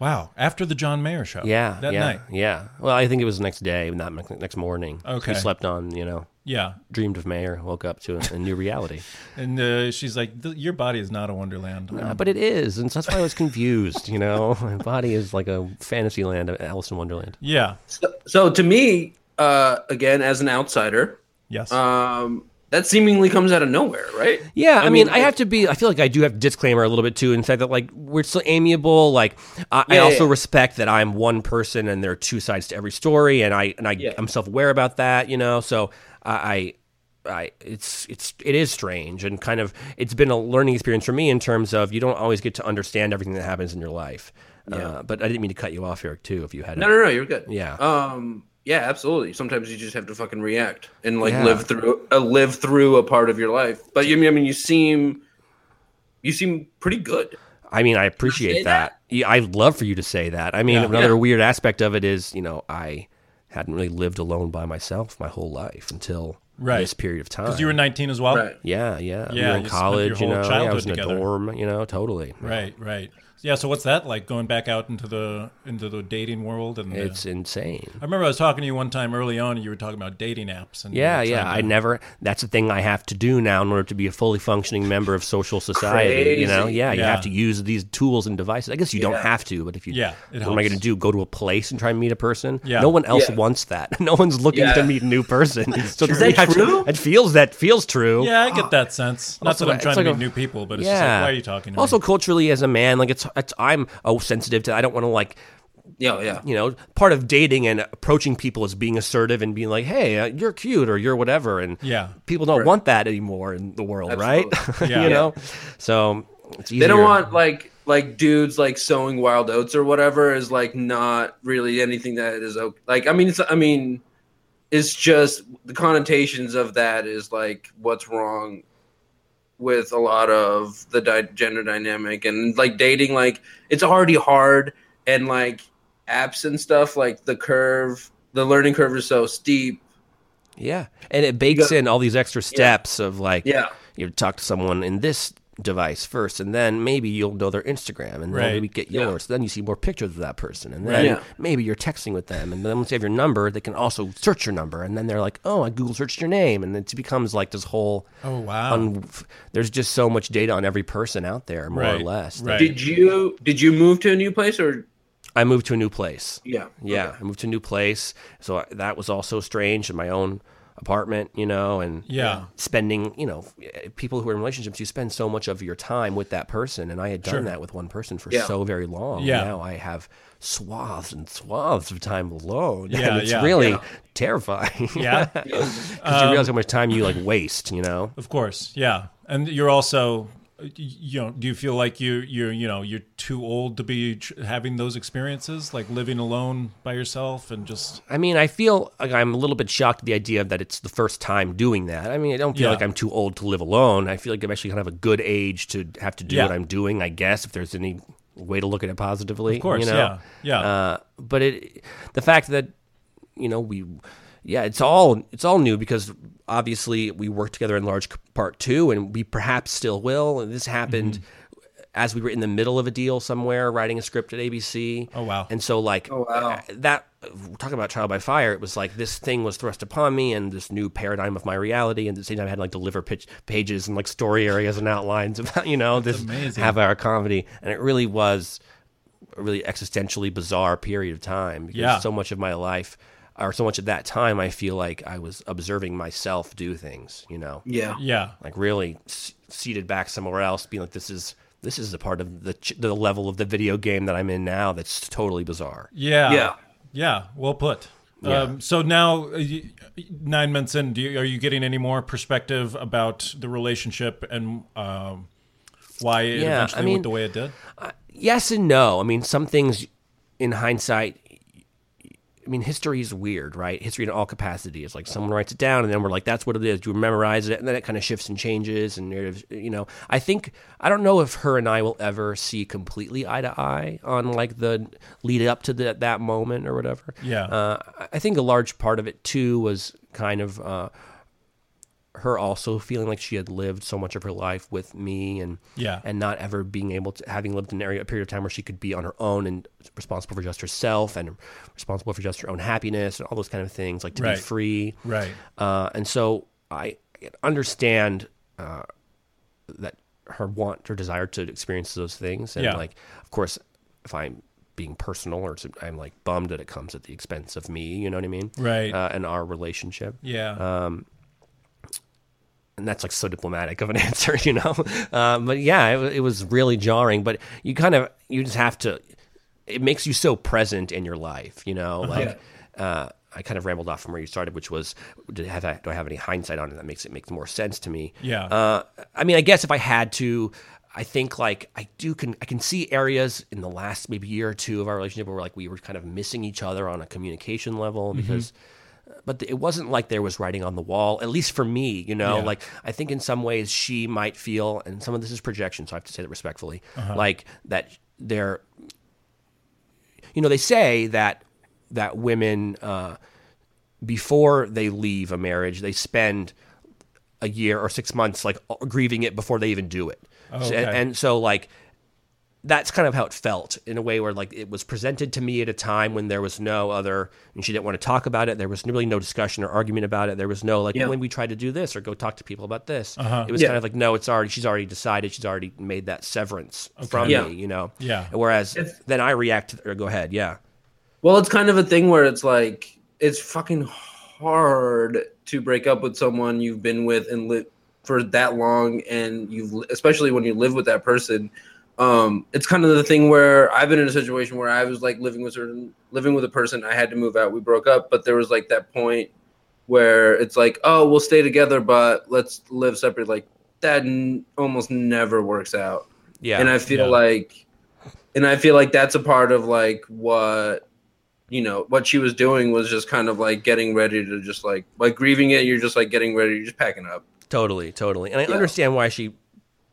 Wow. After the John Mayer show. Yeah. That yeah, night. Yeah. Well, I think it was the next day, not next morning. Okay. We slept on. You know, Yeah. dreamed of Mayer, woke up to a, a new reality. (laughs) And uh, she's like, "Your body is not a wonderland." Uh, but it is, and so that's why I was confused. You know, (laughs) my body is like a fantasy land, Alice in Wonderland. yeah. So, so to me, uh, again, as an outsider, Yes. um, that seemingly comes out of nowhere, right? Yeah, I, mean, mean, I have to be. I feel like I do have to disclaimer a little bit too, in the fact that like we're still amiable. Like I, I also yeah. respect that I'm one person and there are two sides to every story, and I and I Yeah. I'm self aware about that. You know, so I. I I, it's it's it is strange and kind of it's been a learning experience for me in terms of you don't always get to understand everything that happens in your life. Uh, but I didn't mean to cut you off, Eric. Too, if you had No, a- no, no, you're good. Yeah. Um, yeah, absolutely. Sometimes you just have to fucking react and like Yeah. live through uh, live through a part of your life. But you I mean, you seem you seem pretty good. I mean, I appreciate say that. Yeah, I'd love for you to say that. I mean, Yeah. another Yeah. weird aspect of it is, you know, I hadn't really lived alone by myself my whole life until Right. this period of time. Because you were 19 as well. Right. yeah, yeah, we Yeah, were in you spent your college, you whole know, yeah, I was in a dorm, you know, totally. Right. Right. Yeah. So what's that like going back out into the into the dating world? And the- It's insane. I remember I was talking to you one time early on, and you were talking about dating apps. And Yeah, were yeah. trying I never. That's a thing I have to do now in order to be a fully functioning member of social society. You know, Crazy. yeah, you Yeah. have to use these tools and devices. I guess you don't have to, but if you, Yeah, it what am I going to do? Go to a place and try and meet a person? Yeah. no one else Yeah. wants that. (laughs) No one's looking Yeah. to meet a new person. (laughs) so Is that (laughs) have to- true? it feels that feels true. Yeah, I get ah. that sense. Not Also, that I'm trying to like meet a- new people, but it's just like, why are you talking to also, me? culturally, as a man, like it's, it's I'm oh sensitive to. I don't want to like Yeah, yeah. you know, part of dating and approaching people is being assertive and being like, "Hey, uh, you're cute" or "you're whatever," and Yeah. people don't Right. want that anymore in the world, Absolutely. (laughs) right? Yeah. you know, so it's. They don't want like like dudes like sowing wild oats or whatever is like not really anything that is okay. Like I mean, it's I mean, it's just the connotations of that is like what's wrong with a lot of the di- gender dynamic and like dating. Like it's already hard and like apps and stuff. Like the curve, the learning curve is so steep. yeah, and it bakes got- in all these extra steps of like, Yeah. you talk to someone in this device first, and then maybe you'll know their Instagram, and then maybe get Yeah. yours. Then you see more pictures of that person, and then Yeah. maybe you're texting with them, and then once they have your number, they can also search your number, and then they're like, "Oh, I Google searched your name," and it becomes like this whole. Oh wow. un- there's just so much data on every person out there, more or Right, less. that- right. Did you did you move to a new place or I moved to a new place. yeah Yeah, Okay. I moved to a new place, so I- that was also strange in my own apartment, you know, and Yeah. spending, you know, people who are in relationships, you spend so much of your time with that person, and I had done Sure. that with one person for Yeah. so very long. Yeah. Now I have swaths and swaths of time alone. (laughs) Yeah, and it's yeah. really Yeah. terrifying. Yeah. (laughs) because you realize um, how much time you like waste, you know. Of course, yeah. And you're also, y- you know, do you feel like you you're you know you're too old to be tr- having those experiences, like living alone by yourself and just I mean, I feel like I'm a little bit shocked at the idea that it's the first time doing that. I mean, I don't feel Yeah. like I'm too old to live alone. I feel like I'm actually kind of a good age to have to do Yeah. what I'm doing, I guess, if there's any way to look at it positively. Of course, you know? yeah, yeah. Uh, but it, the fact that, you know, we, yeah, it's all it's all new because obviously we work together in large part too, and we perhaps still will. And this happened Mm-hmm. as we were in the middle of a deal somewhere, writing a script at ABC. Oh, wow. And so like Oh, wow. that talking about trial by fire, it was like this thing was thrust upon me and this new paradigm of my reality, and at the same time I had to like deliver pitch pages and like story areas and outlines about you know this amazing. half hour comedy, and it really was a really existentially bizarre period of time because Yeah. so much of my life or so much at that time I feel like I was observing myself do things, you know Yeah. Yeah. like really s- seated back somewhere else, being like, this is this is a part of the ch- the level of the video game that I'm in now. That's totally bizarre. Yeah. Yeah. Yeah. Well put. Um, so now, uh, nine months in, do you, are you getting any more perspective about the relationship and um, why it Yeah, eventually I mean- went the way it did? Yes and no. I mean, some things in hindsight. I mean, history is weird, right? History in all capacity. It's like someone writes it down, and then we're like, "That's what it is." You memorize it, and then it kind of shifts and changes. And you know, I think I don't know if her and I will ever see completely eye to eye on like the lead up to the, that moment or whatever. Yeah. uh, I- I think a large part of it too was kind of uh, her also feeling like she had lived so much of her life with me and Yeah. and not ever being able to having lived in an area a period of time where she could be on her own and responsible for just herself and responsible for just her own happiness and all those kind of things like to Right. be free Right. uh, and so I understand uh, that her want her desire to experience those things and Yeah. like of course if I'm being personal or I'm like bummed that it comes at the expense of me you know what I mean Right. uh, and our relationship Yeah. And that's like so diplomatic of an (laughs) answer, you know. Um, but yeah, it, it was really jarring. But you kind of you just have to. It makes you so present in your life, you know. Like uh, I kind of rambled off from where you started, which was did I have do I have any hindsight on it that makes it makes more sense to me? Yeah. Uh, I mean, I guess if I had to. I think like I do can I can see areas in the last maybe year or two of our relationship where like we were kind of missing each other on a communication level Mm-hmm. But it wasn't like there was writing on the wall at least for me you know Yeah. like i think in some ways she might feel and some of this is projection so i have to say that respectfully Uh-huh. like that they're you know they say that that women uh, before they leave a marriage they spend a year or six months like grieving it before they even do it So- and, and so like that's kind of how it felt in a way where like it was presented to me at a time when there was no other and she didn't want to talk about it there was really no discussion or argument about it there was no like Yeah. when we tried to do this or go talk to people about this Uh-huh. it was Yeah. kind of like no it's already she's already decided she's already made that severance from Yeah. me you know Yeah. whereas then i react to, or go ahead yeah Well, it's kind of a thing where it's like it's fucking hard to break up with someone you've been with and live for that long, and you've especially when you live with that person. Um, it's kind of the thing where I've been in a situation where I was like living with certain living with a person. I had to move out. We broke up, but there was like that point where it's like, oh, we'll stay together, but let's live separate. Like that n- almost never works out yeah and I feel Yeah. like, and I feel like that's a part of like what, you know, what she was doing was just kind of like getting ready to just like like grieving it. You're just like getting ready. You're just packing up. Totally, totally. And I understand why she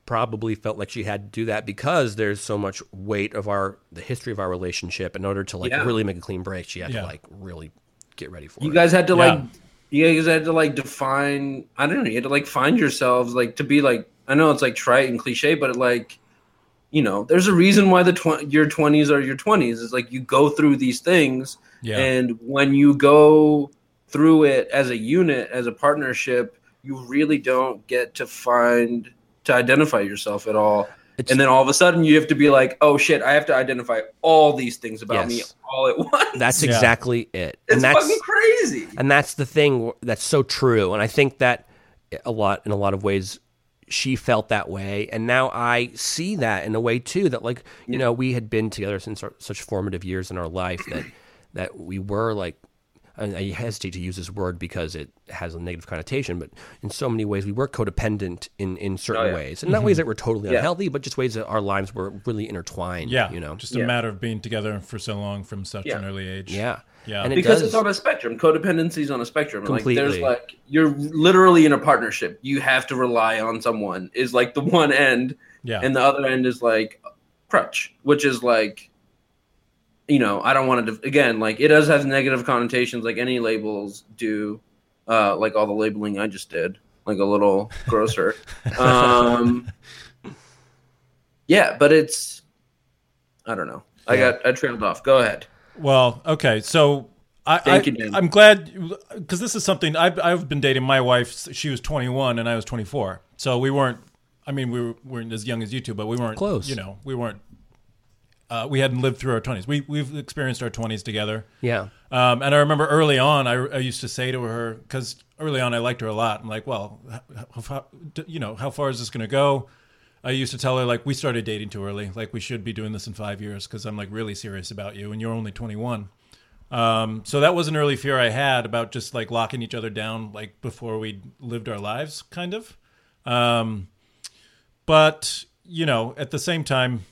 probably felt like she had to do that because there's so much weight of our the history of our relationship in order to like Yeah. really make a clean break. She had Yeah. to like really get ready for You it. You guys had to Yeah. like, you guys had to like define. I don't know. You had to like find yourselves like to be like. I know it's like trite and cliche, but it, like, you know, there's a reason why the tw- your twenties are your twenties. It's like you go through these things, Yeah. and when you go through it as a unit, as a partnership, you really don't get to find to identify yourself at all. It's- and then all of a sudden, you have to be like, "Oh shit! I have to identify all these things about me all at (laughs) once." That's Yeah. exactly it. it's and that's fucking crazy. and that's the thing that's so true and i think that a lot in a lot of ways she felt that way and now i see that in a way too that like you know we had been together since our, such formative years in our life that that we were like and I hesitate to use this word because it has a negative connotation, but in so many ways we were codependent in, in certain Oh, yeah. ways, and not ways mm-hmm. that were totally Yeah. unhealthy, but just ways that our lives were really intertwined. yeah. you know, just a Yeah. matter of being together for so long from such Yeah. an early age. yeah, Yeah. and it because does, it's on a spectrum. Codependency is on a spectrum. Like Completely. there's like you're literally in a partnership. You have to rely on someone. Is like the one end, Yeah. and the other end is like crutch, which is like, you know, I don't want to. Again, like it does have negative connotations, like any labels do. Uh, like all the labeling I just did, like a little grosser. (laughs) um, yeah, but it's I don't know. I got I trailed off. Go ahead. Well, okay, so I, Thank I you, Dan. I'm glad because this is something I've I've been dating my wife. She was 21 and I was 24, so we weren't. I mean, we were, weren't as young as you two, but we weren't Close. You know, we weren't. Uh, we hadn't lived through our 20s. We we've experienced our 20s together. Yeah. Um, and I remember early on, I, I used to say to her because early on I liked her a lot. I'm like, well, how, how, you know, how far is this going to go? I used to tell her like we started dating too early. Like we should be doing this in five years because I'm like really serious about you, and you're only 21. Um, so that was an early fear I had about just like locking each other down like before we lived our lives, kind of. Um, but you know, at the same time,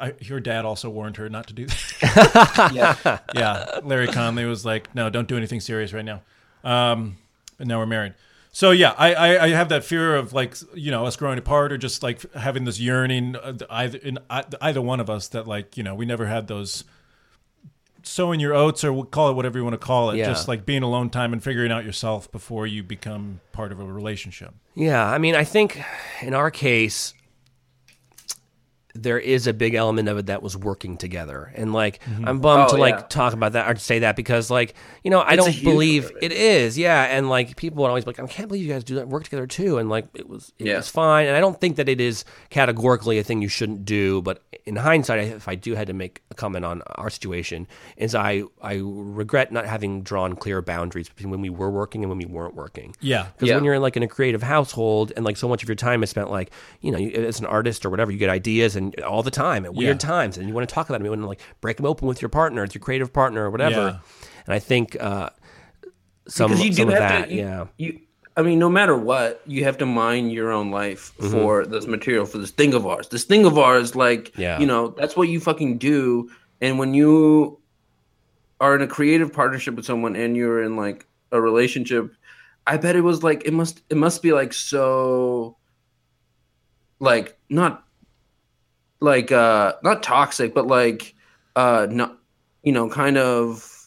I, your dad also warned her not to do that. (laughs) Yeah. yeah, Larry Conley was like, "No, don't do anything serious right now." Um, and now we're married. So yeah, I, I, I have that fear of like you know us growing apart or just like having this yearning uh, either in uh, either one of us that like you know we never had those sowing your oats or call it whatever you want to call it, Yeah. just like being alone time and figuring out yourself before you become part of a relationship. Yeah, I mean, I think in our case, there is a big element of it that was working together, and like mm-hmm. I'm bummed Oh, to like yeah. talk about that or to say that because like you know I It's don't believe it. is, yeah, and like people would always be like I can't believe you guys do that work together too, and like it was it Yeah. was fine, and I don't think that it is categorically a thing you shouldn't do, but in hindsight, if I do had to make a comment on our situation, is I I regret not having drawn clear boundaries between when we were working and when we weren't working. Yeah. Because Yeah. when you're in like in a creative household and like so much of your time is spent like you know you, as an artist or whatever, you get ideas and all the time at weird Yeah. times, and you want to talk about them. You want to like break them open with your partner, with your creative partner or whatever. Yeah. And I think uh, some because you some do of have that, to. You, yeah, You, I mean, no matter what, you have to mine your own life Mm-hmm. for this material for this thing of ours. This thing of ours, like, Yeah. you know, that's what you fucking do. And when you are in a creative partnership with someone and you're in like a relationship, I bet it was like it must it must be like so like not like uh not toxic but like uh not you know kind of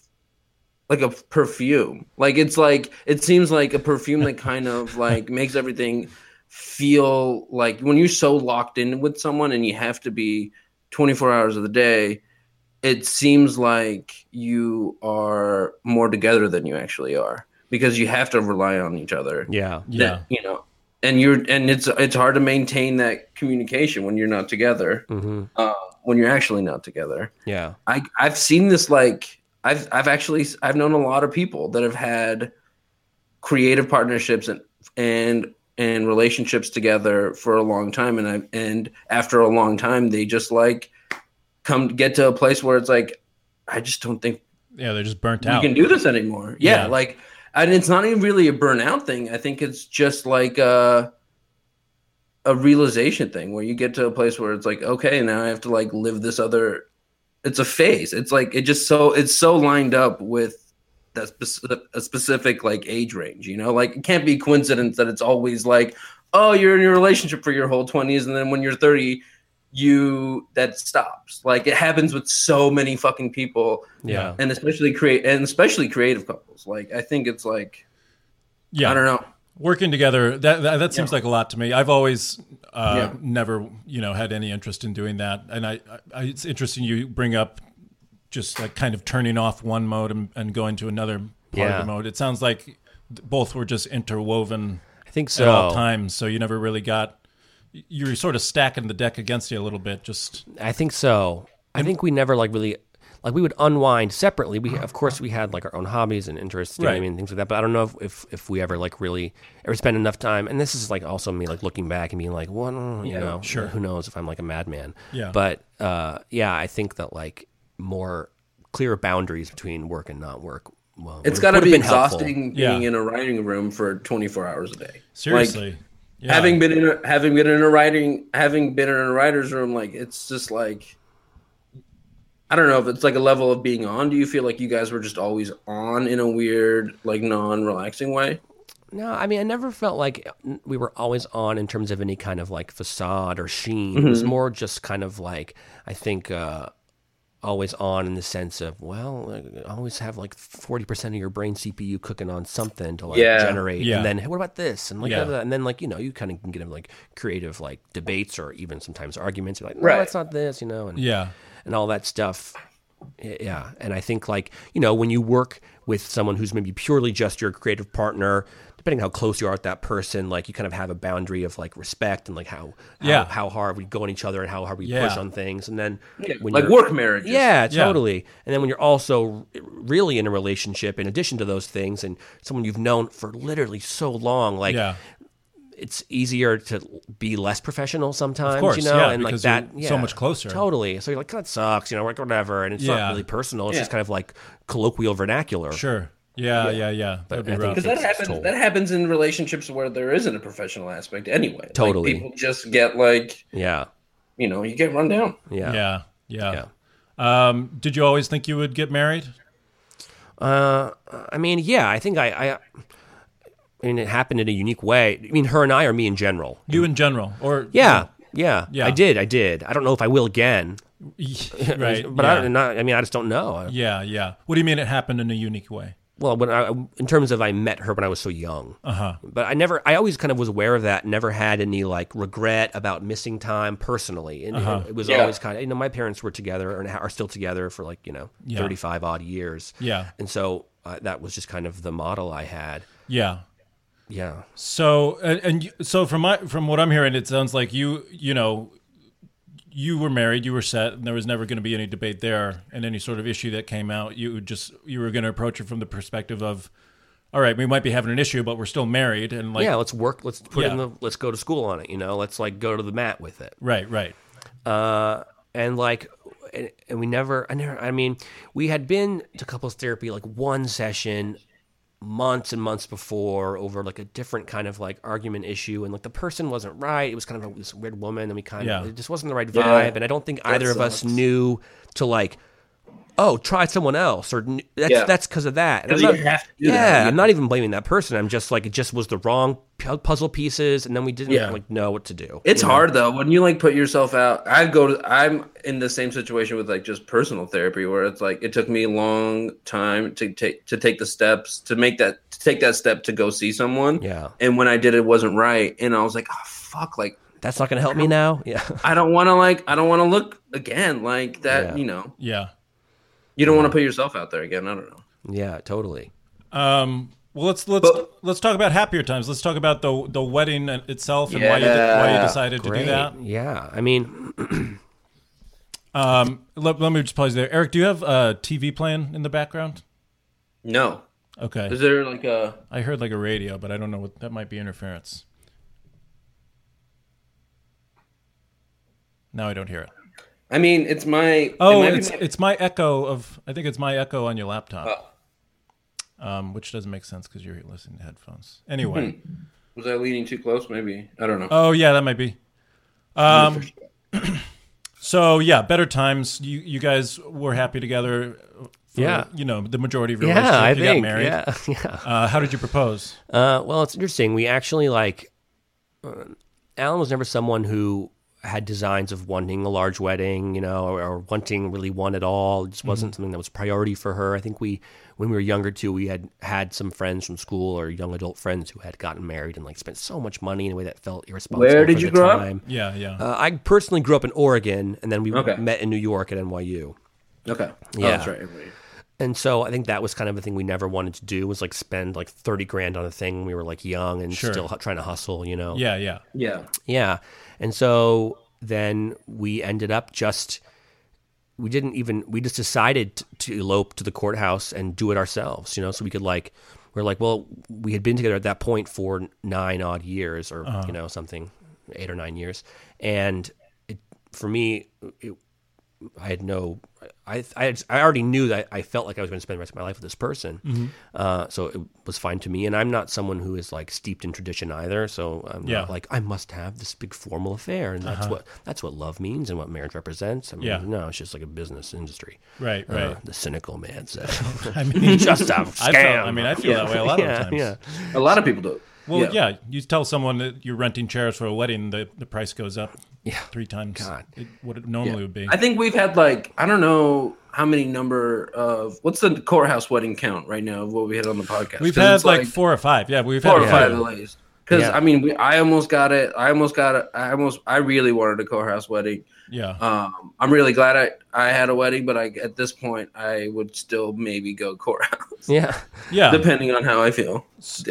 like a perfume. Like it's like it seems like a perfume that kind of (laughs) like makes everything feel like when you're so locked in with someone and you have to be 24 hours of the day it seems like you are more together than you actually are because you have to rely on each other. Yeah, Yeah. that, you know and you're and it's it's hard to maintain that communication when you're not together hmm uh, when you're actually not together yeah, I I've seen this like I've I've actually I've known a lot of people that have had creative partnerships and and and relationships together for a long time and I and after a long time they just like come get to a place where it's like I just don't think Yeah, they're just burnt out you can do this anymore. Yeah, Yeah. like and it's not even really a burnout thing. I think it's just like a a realization thing where you get to a place where it's like, okay, now I have to like live this other it's a phase. It's like it just so it's so lined up with that spec- a specific like age range, you know? Like it can't be coincidence that it's always like, oh, you're in your relationship for your whole 20s and then when you're 30 you that stops. Like it happens with so many fucking people yeah. and especially create and especially creative couples. Like I think it's like Yeah, I don't know. working together that that, that seems Yeah. like a lot to me i've always uh, Yeah. never you know had any interest in doing that and I, I it's interesting you bring up just like kind of turning off one mode and, and going to another part Yeah. of the mode it sounds like both were just interwoven I think so. at all so. times so you never really got you're sort of stacking the deck against you a little bit just I think so. I think we never like really like we would unwind separately. We of course we had like our own hobbies and interests, you know what I Right. mean, things like that. But I don't know if, if if we ever like really ever spend enough time. And this is like also me like looking back and being like, well, mm, you know, sure. who knows if I'm like a madman. Yeah. But uh, yeah, I think that like more clear boundaries between work and not work. Well, It's would- got to would have be been helpful. exhausting Yeah. being in a writing room for 24 hours a day. seriously Like, yeah. Having been in a, having been in a writing having been in a writer's room, like it's just like I don't know if it's like a level of being on. Do you feel like you guys were just always on in a weird, like non-relaxing way? No, I mean, I never felt like we were always on in terms of any kind of like facade or sheen. It Mm-hmm. was more just kind of like I think uh, always on in the sense of well, always have like forty percent of your brain CPU cooking on something to like Yeah. generate, Yeah. and then hey, what about this, and like Yeah. blah, blah, and then like you know you kind of can get in like creative like debates or even sometimes arguments. You're like, no, Right. it's not this, you know, and Yeah. and all that stuff. Yeah, and I think like you know when you work with someone who's maybe purely just your creative partner, depending how close you are with that person, like you kind of have a boundary of like respect and like how how, Yeah. how hard we go on each other and how hard we Yeah. push on things, and then when like you're- work marriages. yeah, Yeah. totally. And then when you're also really in a relationship, in addition to those things, and someone you've known for literally so long, like yeah. it's easier to be less professional sometimes, course, you know, yeah, and like that, you're so much closer. Totally. So you're like, that sucks, you know, like whatever, and it's Yeah. not really personal. It's Yeah. just kind of like colloquial vernacular. Sure. Yeah, yeah, yeah. That'd be I rough. Because that happens. toll. That happens in relationships where there isn't a professional aspect anyway. Like, Totally. people just get like, Yeah. you know, you get run down. Yeah. Yeah, yeah. Um, did you always think you would get married? Uh, I mean, yeah, I think I, I, I mean, it happened in a unique way. I mean, her and I, or me in general. You in general, or Yeah. Yeah. Yeah. I did. I did. I don't know if I will again. (laughs) right? (laughs) But yeah. I, not, I mean, I just don't know. yeah, yeah. What do you mean it happened in a unique way? Well, when I, in terms of I met her when I was so young, Uh huh. but I never, I always kind of was aware of that. Never had any like regret about missing time personally, and Uh-huh. it, it was Yeah. always kind of, you know, my parents were together and are still together for like you know Yeah. thirty five odd years, Yeah, and so uh, that was just kind of the model I had. yeah. Yeah, So and, and you- so from my from what I'm hearing, it sounds like you you know you were married, you were set, and there was never going to be any debate there, and any sort of issue that came out, you would just you were going to approach it from the perspective of, all right, we might be having an issue, but we're still married, and like yeah. Let's work. Let's put it in the. Let's go to school on it. You know. Let's like go to the mat with it. right, right, uh, and like, and, and we never, I never, I mean, we had been to couples therapy like one session months and months before over like a different kind of like argument issue, and like the person wasn't right. It was kind of a, this weird woman, and we kind Yeah. of, it just wasn't the right vibe, Yeah. and I don't think either of us knew to like. Oh, try someone else, or that's Yeah. that's because of that. And 'Cause I'm not- have to do yeah, that. I'm not even blaming that person. I'm just like it just was the wrong puzzle pieces, and then we didn't Yeah. like know what to do. It's you know? hard though when you like put yourself out. I go to. I'm in the same situation with like just personal therapy where it's like it took me a long time to take to take the steps to make that to take that step to go see someone. Yeah, And when I did, it wasn't right, and I was like, oh fuck, like that's not going to help me now. Yeah. (laughs) I don't want to like I don't want to look again like that. Yeah. You know, yeah. You don't want to put yourself out there again. I don't know. Yeah, totally. Um, well, let's let's But- let's talk about happier times. Let's talk about the the wedding itself and why you why you Yeah. decided to do that. Yeah. I mean, (clears throat) Um, let, let me just pause there. Eric, do you have a TV playing in the background? No, Okay, is there like a I heard like a radio, but I don't know what that might be interference. Now I don't hear it. I mean, it's my. Oh, might it's my- it's my echo of. I think it's my echo on your laptop, um, which doesn't make sense because you're listening to headphones. Anyway, was I leaning too close? Maybe I don't know. oh yeah, that might be. Um, (clears throat) so yeah, better times. You you guys were happy together. For, Yeah. you know the majority of your yeah, I you think. got married. Yeah. (laughs) Yeah. Uh, how did you propose? Uh, well, it's interesting. We actually like, uh, Alan was never someone who had designs of wanting a large wedding, you know, or, or wanting really one at all. It just wasn't something that was priority for her. I think we, when we were younger too, we had had some friends from school or young adult friends who had gotten married and like spent so much money in a way that felt irresponsible. Where did for you the grow up? Yeah, yeah. Uh, I personally grew up in Oregon, and then we Okay. met in New York at NYU. Okay. Oh, Yeah. that's right. And so I think that was kind of a thing we never wanted to do was like spend like 30 grand on a thing when we were like young and Sure. still hu- trying to hustle, you know? yeah, yeah. Yeah. Yeah. And so then we ended up just, we didn't even, we just decided to elope to the courthouse and do it ourselves, you know? So we could like, we're like, well, we had been together at that point for nine odd years or, uh-huh. you know, something, eight or nine years. And it, for me, it, I had no, I, I, I already knew that I felt like I was going to spend the rest of my life with this person. Mm-hmm. Uh, so it was fine to me. And I'm not someone who is like steeped in tradition either. So I'm Yeah. not like, I must have this big formal affair. And that's what, that's what love means and what marriage represents. I mean, Yeah. no, it's just like a business industry. Right, Uh, right. the cynical man says, (laughs) I mean, (laughs) just a I scam. felt. I mean, I feel that way a lot (laughs) yeah, of times. Yeah. A lot of people do. Well, Yeah. yeah. You tell someone that you're renting chairs for a wedding, the the price goes up. Yeah. three times God. it, what it normally would be. I think we've had like I don't know how many number of what's the courthouse wedding count right now of what we had on the podcast. We've had it's like, four or five. Yeah, we've four had or five at least. Because Yeah. I mean, we, I almost got it. I almost got it. I almost. I really wanted a courthouse wedding. Yeah. Um, I'm really glad I, I had a wedding, but I at this point I would still maybe go courthouse, Yeah. yeah. depending on how I feel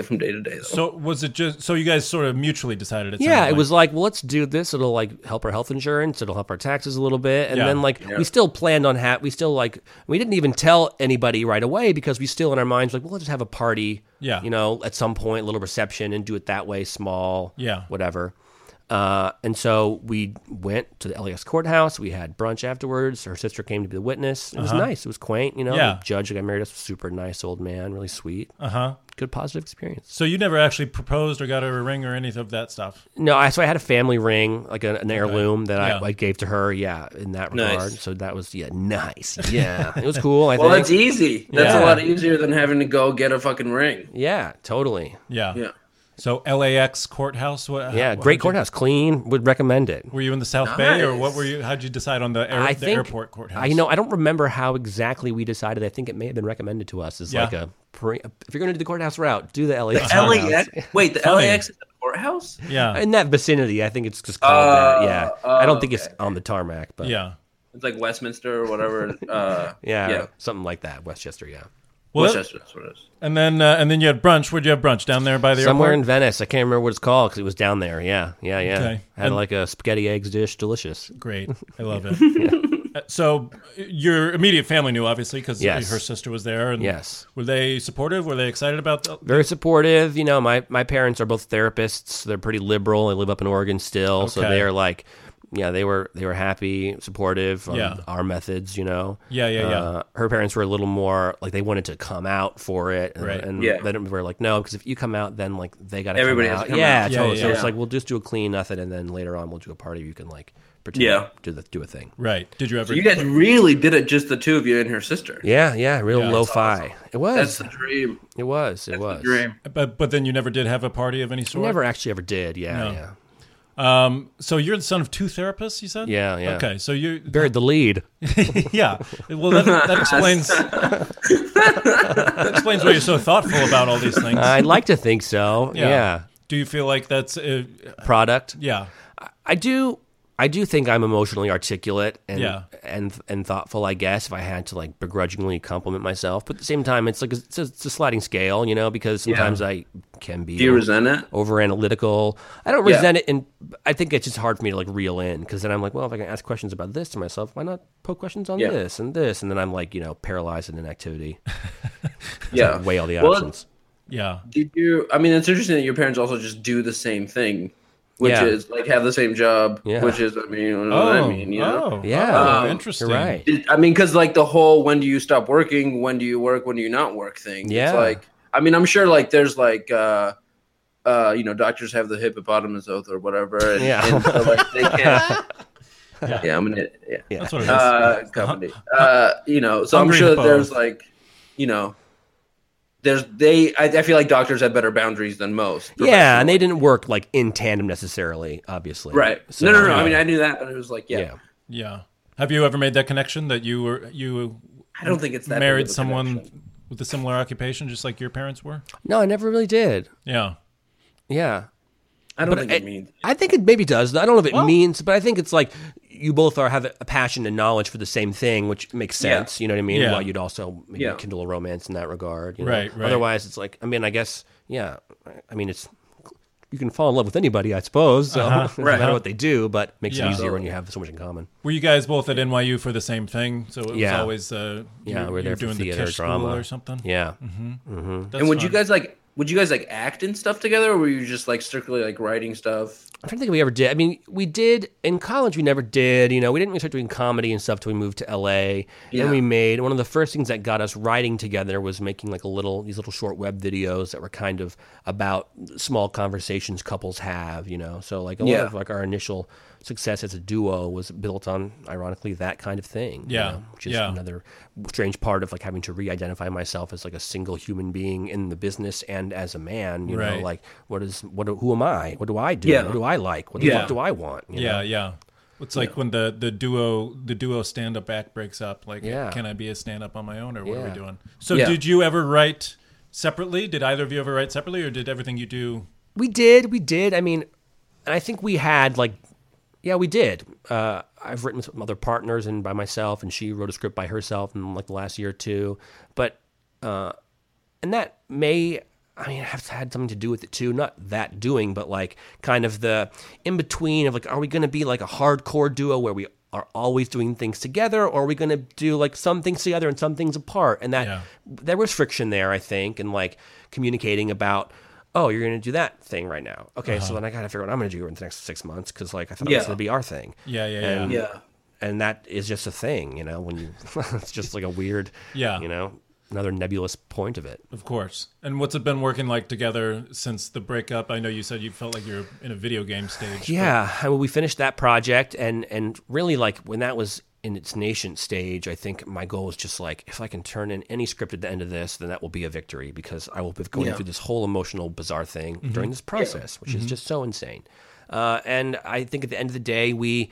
from day to day. Though. So was it just so you guys sort of mutually decided? It Yeah, it like. was like, well, let's do this. It'll like help our health insurance. It'll help our taxes a little bit, and Yeah. then like we still planned on hat. We still like we didn't even tell anybody right away because we still in our minds like, well, let's just have a party. Yeah. you know, at some point, a little reception and do it that way, small. Yeah. whatever. Uh, and so we went to the LAX courthouse. We had brunch afterwards. Her sister came to be the witness. It was nice. It was quaint. You know, Uh-huh. Yeah. the judge that got married us was super nice old man, really sweet. Uh huh. Good positive experience. So you never actually proposed or got her a ring or any of that stuff. No, I so I had a family ring, like a, an heirloom that Yeah. I, I gave to her. Yeah, in that Nice. regard. So that was yeah, nice. (laughs) Yeah, it was cool. I well, think. that's easy. That's Yeah. a lot easier than having to go get a fucking ring. yeah, totally. Yeah. Yeah. So LAX courthouse. What? Yeah, how- great how'd you- courthouse, clean. Would recommend it. Were you in the South Bay or what were you? How'd you decide on the, air, I the airport courthouse? I you know I don't remember how exactly we decided. I think it may have been recommended to us as Yeah. like a pre, if you're going to do the courthouse route, do the LAX. The LAX. Wait, the Funny. LAX is the courthouse? Yeah. in that vicinity. I think it's just called Uh, that. Yeah, oh, I don't think it's on the tarmac, but yeah. It's like Westminster or whatever. Uh, (laughs) yeah, yeah. something like that. Westchester, yeah. Well, Westchester, that's what it is. and then uh, and then you had brunch. Where'd you have brunch? Down there by the Somewhere in. Venice. I can't remember what it's called because it was down there. Yeah, yeah, yeah. Okay. Had And- like a spaghetti eggs dish, delicious. Great. (laughs) I love it. Uh, So your immediate family knew obviously because Yes. her sister was there. And Yes. Were they supportive? Were they excited about? The, Very supportive. You know, my my parents are both therapists. They're pretty liberal. They live up in Oregon still, so they are like, yeah, they were they were happy, supportive of Yeah. our methods. You know. Yeah, yeah, yeah. Uh, her parents were a little more like they wanted to come out for it, and, Right. and Yeah. then we were like, no, because if you come out, then like they got to Everybody come out. come yeah, out. Yeah, totally. yeah, So it's like we'll just do a clean nothing, and then later on we'll do a party. You can like pretend Yeah. do the do a thing. right. Did you ever? So you guys really did it just the two of you and her sister. Yeah, yeah, real yeah, lo fi. It was. That's the dream. it was. It That's was. the dream. but but then you never did have a party of any We sort. never actually ever did. Yeah, No. yeah. Um. So you're the son of two therapists. You said. Yeah, yeah. Okay. So you. Buried the lead. (laughs) yeah. Well, that, that explains. that explains why you're so thoughtful about all these things. I'd like to think so. Yeah. Do you feel like that's? Uh, Product. yeah. I do. I do think I'm emotionally articulate and Yeah. and and thoughtful. I guess if I had to like begrudgingly compliment myself, but at the same time, it's like a, it's, a, it's a sliding scale, you know, because sometimes I can be Do you resent it? over analytical. I don't Yeah. resent it, and I think it's just hard for me to like reel in because then I'm like, well, if I can ask questions about this to myself, why not poke questions on Yeah. this and this, and then I'm like, you know, paralyzed in inactivity. (laughs) Yeah. Weigh all the Well, options. Yeah. Did you? I mean, it's interesting that your parents also just do the same thing, which Yeah. is like have the same job. Yeah. Which is, I mean, you know what I mean, you know. oh, Yeah. oh, Um, interesting. Right. I mean, because like the whole when do you stop working, when do you work, when do you not work thing. Yeah. It's like, I mean, I'm sure like there's like, uh, uh, you know, doctors have the hippopotamus oath or whatever. And, Yeah. and so, like, they can't. (laughs) yeah. I'm gonna. Yeah. Yeah. That's what it is. Uh, company. Uh, you know, so Hungry I'm sure that there's like, you know, there's they. I, I feel like doctors have better boundaries than most. Yeah, and they didn't work like in tandem necessarily, obviously. Right. So, no, no, no. yeah. I mean, I knew that, but it was like, yeah. yeah. yeah. Have you ever made that connection that you were you I don't think it's that big married of a someone connection. with a similar occupation, just like your parents were? No, I never really did. Yeah. Yeah. I don't But think I- it means. I think it maybe does. I don't know if it Well- means, but I think it's like you both are have a passion and knowledge for the same thing, which makes Yeah. sense. You know what I mean? Yeah. Why you'd also maybe Yeah. kindle a romance in that regard. You know? Right, right. Otherwise, it's like I mean, I guess yeah. I mean, it's you can fall in love with anybody, I suppose. So (laughs) no Right. matter what they do, but makes Uh-huh. Yeah. it easier when you have so much in common. Were you guys both at NYU for the same thing? So it was Yeah. always uh, Yeah, you, we were you there for doing theater, the Tisch drama. school or something. Yeah. That's and would you guys like? Would you guys like act and stuff together, or were you just like strictly like writing stuff? I'm trying to think if we ever did. I mean, we did in college. We never did. You know, we didn't really start doing comedy and stuff till we moved to LA. Yeah. And we made one of the first things that got us writing together was making like a little these little short web videos that were kind of about small conversations couples have. You know, so like a Yeah. lot of like our initial success as a duo was built on, ironically, that kind of thing. you Yeah, know, Just yeah. another strange part of like having to re-identify myself as like a single human being in the business and as a man. You know, like what is what? Who am I? What do I do? Yeah. What do I like? What the Yeah. fuck do I want? you yeah, know? yeah. It's like when the the duo the duo stand up act breaks up. Like, Yeah. can I be a stand up on my own, or what are we doing? So, Yeah. did you ever write separately? Did either of you ever write separately, or did everything you do? We did, we did. I mean, and I think we had like, yeah, we did. Uh, I've written with some other partners and by myself, and she wrote a script by herself in like the last year or two. But, uh, and that may, I mean, have had something to do with it too. Not that doing, but like kind of the in between of like, are we going to be like a hardcore duo where we are always doing things together, or are we going to do like some things together and some things apart? And that Yeah. there was friction there, I think, and like communicating about, oh, you're going to do that thing right now. Okay, so uh-huh. then I got to figure out what I'm going to do in the next six months because like I thought it was going to be our thing. Yeah, yeah, And, yeah. Yeah. And that is just a thing, you know. When you, (laughs) it's just like a weird, Yeah. you know, another nebulous point of it. Of course. And what's it been working like together since the breakup? I know you said you felt like you're in a video game stage. Yeah, I mean, we finished that project, and and really like when that was in its nascent stage, I think my goal is just like if I can turn in any script at the end of this, then that will be a victory because I will be going Yeah. through this whole emotional bizarre thing Mm-hmm. during this process, which is just so insane. Uh, and I think at the end of the day, we.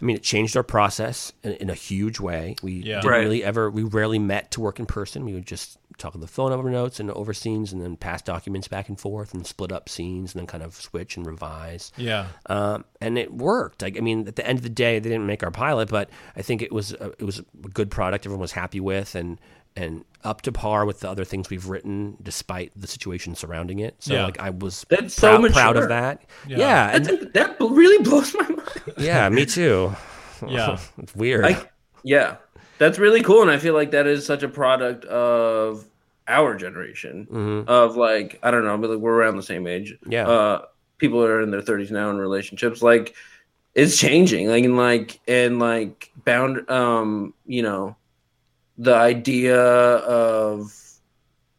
I mean, it changed our process in, in a huge way. We Yeah. didn't Right. really ever, we rarely met to work in person. We would just talk on the phone over notes and over scenes and then pass documents back and forth and split up scenes and then kind of switch and revise. Yeah. Um, and it worked. Like, I mean, at the end of the day, they didn't make our pilot, but I think it was a, it was a good product. Everyone was happy with, and and up to par with the other things we've written, despite the situation surrounding it. So, Yeah. like, I was That's so proud, proud of that. Yeah. Yeah, and, That, that really blows my mind. (laughs) yeah, me too. (laughs) Yeah. (laughs) It's weird. Like, yeah, that's really cool, and I feel like that is such a product of our generation. Of like, I don't know, but like we're around the same age. Yeah. uh, people are in their thirties now in relationships. Like, it's changing. Like, and like, and like, bound. Um, you know, the idea of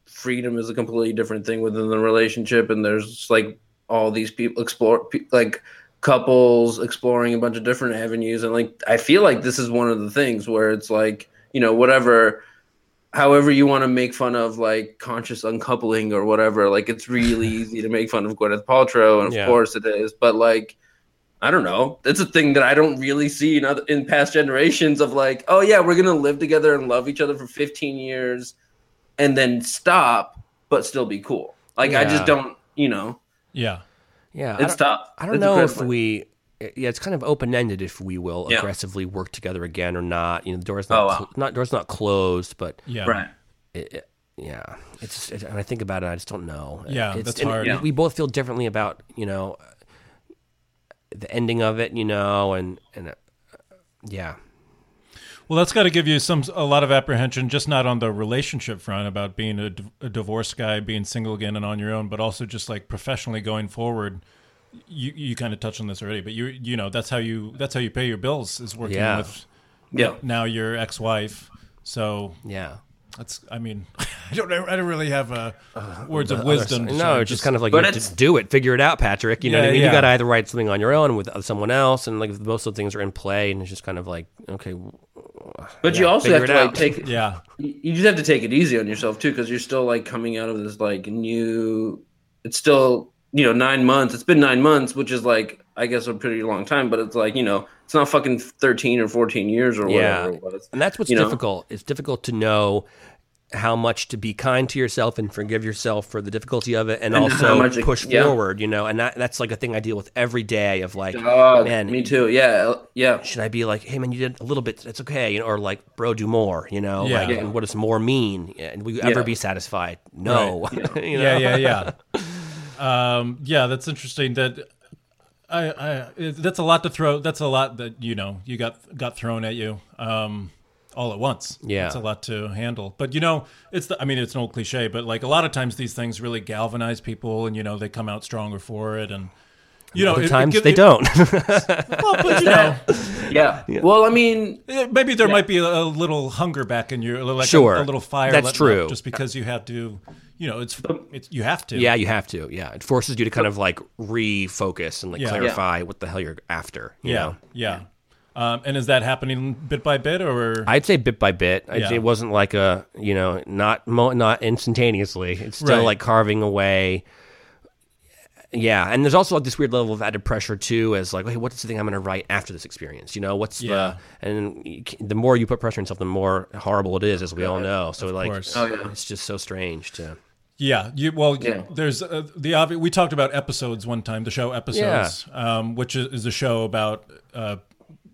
freedom is a completely different thing within the relationship, and there's like all these people explore, like couples exploring a bunch of different avenues, and like I feel like this is one of the things where it's like you know whatever. However, you want to make fun of like conscious uncoupling or whatever, like it's really (laughs) easy to make fun of Gwyneth Paltrow, and of Yeah. course it is. But like, I don't know. It's a thing that I don't really see in other in past generations of like, oh yeah, we're gonna live together and love each other for 15 years, and then stop, but still be cool. Like I just don't, you know, Yeah. yeah, it's don't, tough. I don't It's know if incredible. we. Yeah, it's kind of open ended if we will Yeah. aggressively work together again or not. You know, the door's not Oh, wow. cl- not door's not closed, but Yeah. right. it, it- yeah, it's it, when I think about it, I just don't know. Yeah, it's, that's and hard. we- We both feel differently about you know the ending of it, you know, and and uh, yeah, Well, that's got to give you some a lot of apprehension, just not on the relationship front about being a, d- a divorced guy, being single again and on your own, but also just like professionally going forward. You you kind of touched on this already, but you you know that's how you that's how you pay your bills is working Yeah. with Yeah. now your ex wife. So yeah. that's I mean (laughs) I don't I don't really have uh, words of wisdom. side- no, I'm just kind of like But you it's- just do it, figure it out, Patrick. You know what I mean? yeah. You got to either write something on your own with someone else, and like most of the things are in play, and it's just kind of like okay, But Yeah, you also have to like take yeah you you just have to take it easy on yourself too because you're still like coming out of this like new it's still you know nine months it's been nine months which is like i guess a pretty long time but it's like you know it's not fucking 13 or 14 years or Yeah. whatever it was And that's what's you know? difficult. It's difficult to know how much to be kind to yourself and forgive yourself for the difficulty of it, and, And also much it- push yeah. forward. You know, and that, that's like a thing I deal with every day. Of like, Oh, man, me too yeah uh, yeah should I be like, hey man, you did a little bit, it's okay, you know, or like, bro, do more, you know, Yeah. like, Yeah. and what does more mean? And will you ever Yeah. be satisfied? No, (laughs) you yeah know? yeah yeah (laughs) um, yeah that's interesting that I, I, that's a lot to throw that's a lot that you know you got got thrown at you um, all at once Yeah. it's a lot to handle but you know it's the, I mean it's an old cliche but like a lot of times these things really galvanize people and you know they come out stronger for it and You know, Other it- it times they it- don't. (laughs) Well, but you know, Yeah. Well, I mean, maybe there might be a, a little hunger back in your, a little- like a- Sure. a, little fire. That's true. Just because you have to, you know, it's it's you have to. yeah, you have to. Yeah, it forces you to kind of like refocus and like Yeah. clarify what the hell you're after. You yeah, know? yeah. Um, and is that happening bit by bit, or I'd say bit by bit. I'd Yeah. say it wasn't like a you know not mo- not instantaneously. It's still Right. like carving away. Yeah, and there's also like this weird level of added pressure too, as like, hey, what's the thing I'm going to write after this experience? You know, what's Yeah. the and the more you put pressure on yourself, the more horrible it is, as we all know. So like, course. Oh, yeah. it's just so strange to. Yeah, you, well, Yeah. there's uh, the obvious. We talked about episodes one time, the show episodes, um, which is, is a show about uh,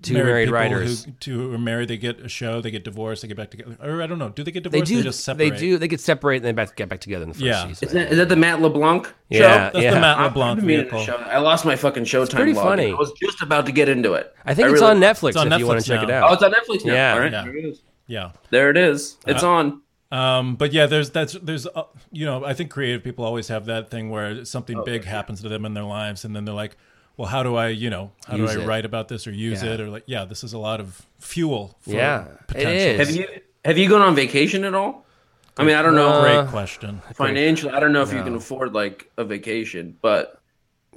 Two married people writers. Who, two are married, they get a show, they get divorced, they get back together. Or I don't know, do they get They divorced? do. They just separate. They do. They get separated and then back, get back together in the first Yeah. season. is that, is that the Matt LeBlanc show? Yeah, That's the Matt LeBlanc been vehicle. show. I lost my fucking Showtime. pretty login. funny. I was just about to get into it. I think I it's really- on Netflix It's on if you want to check it out. Oh, it's on Netflix now. Yeah. All right. Yeah. There it is. Yeah. There it is. It's Uh, on. Um, but yeah, there's that's there's uh, you know I think creative people always have that thing where Oh, something big happens to them in their lives, and then they're like, well, how do I you know how Use do I it. write about this or use Yeah. it or like yeah, this is a lot of fuel. For Yeah, it potential. is. Have you have you gone on vacation at all? I mean, I don't know Great question. financially. I don't know if you can afford like a vacation, but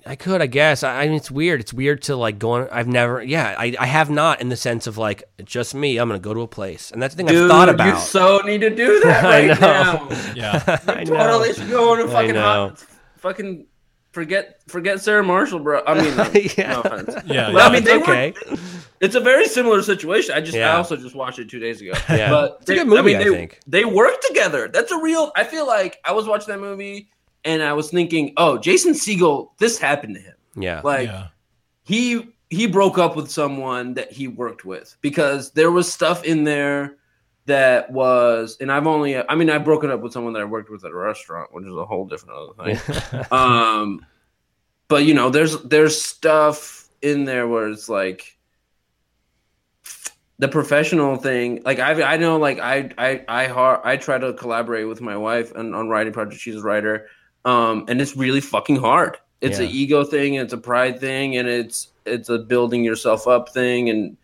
I could, I guess. I, I mean, it's weird. It's weird to like go on. I've never, yeah, I, I have not in the sense of like just me. I'm gonna go to a place, and that's the thing dude, I've thought about. you so need to do that (laughs) I right know. now. Yeah, (laughs) I know. Totally should go on a I fucking know. hot, fucking forget forget Sarah Marshall, bro. I mean, (laughs) no, Yeah. no offense. yeah. But, yeah. I mean, it's they okay. Were, it's a very similar situation. I just I also just watched it two days ago. (laughs) Yeah. but It's a good movie, I, mean, I they, think. they work together. That's a real. I feel like I was watching that movie and I was thinking, oh, Jason Segel, this happened to him. yeah, Like yeah. he he broke up with someone that he worked with because there was stuff in there that was and I've only I mean I've broken up with someone that I worked with at a restaurant, which is a whole different other thing. (laughs) um but you know, there's there's stuff in there where it's like the professional thing like i i know like i i i har- i try to collaborate with my wife on, on writing projects she's a writer um and it's really fucking hard it's Yeah. an ego thing and it's a pride thing and it's it's a building yourself up thing and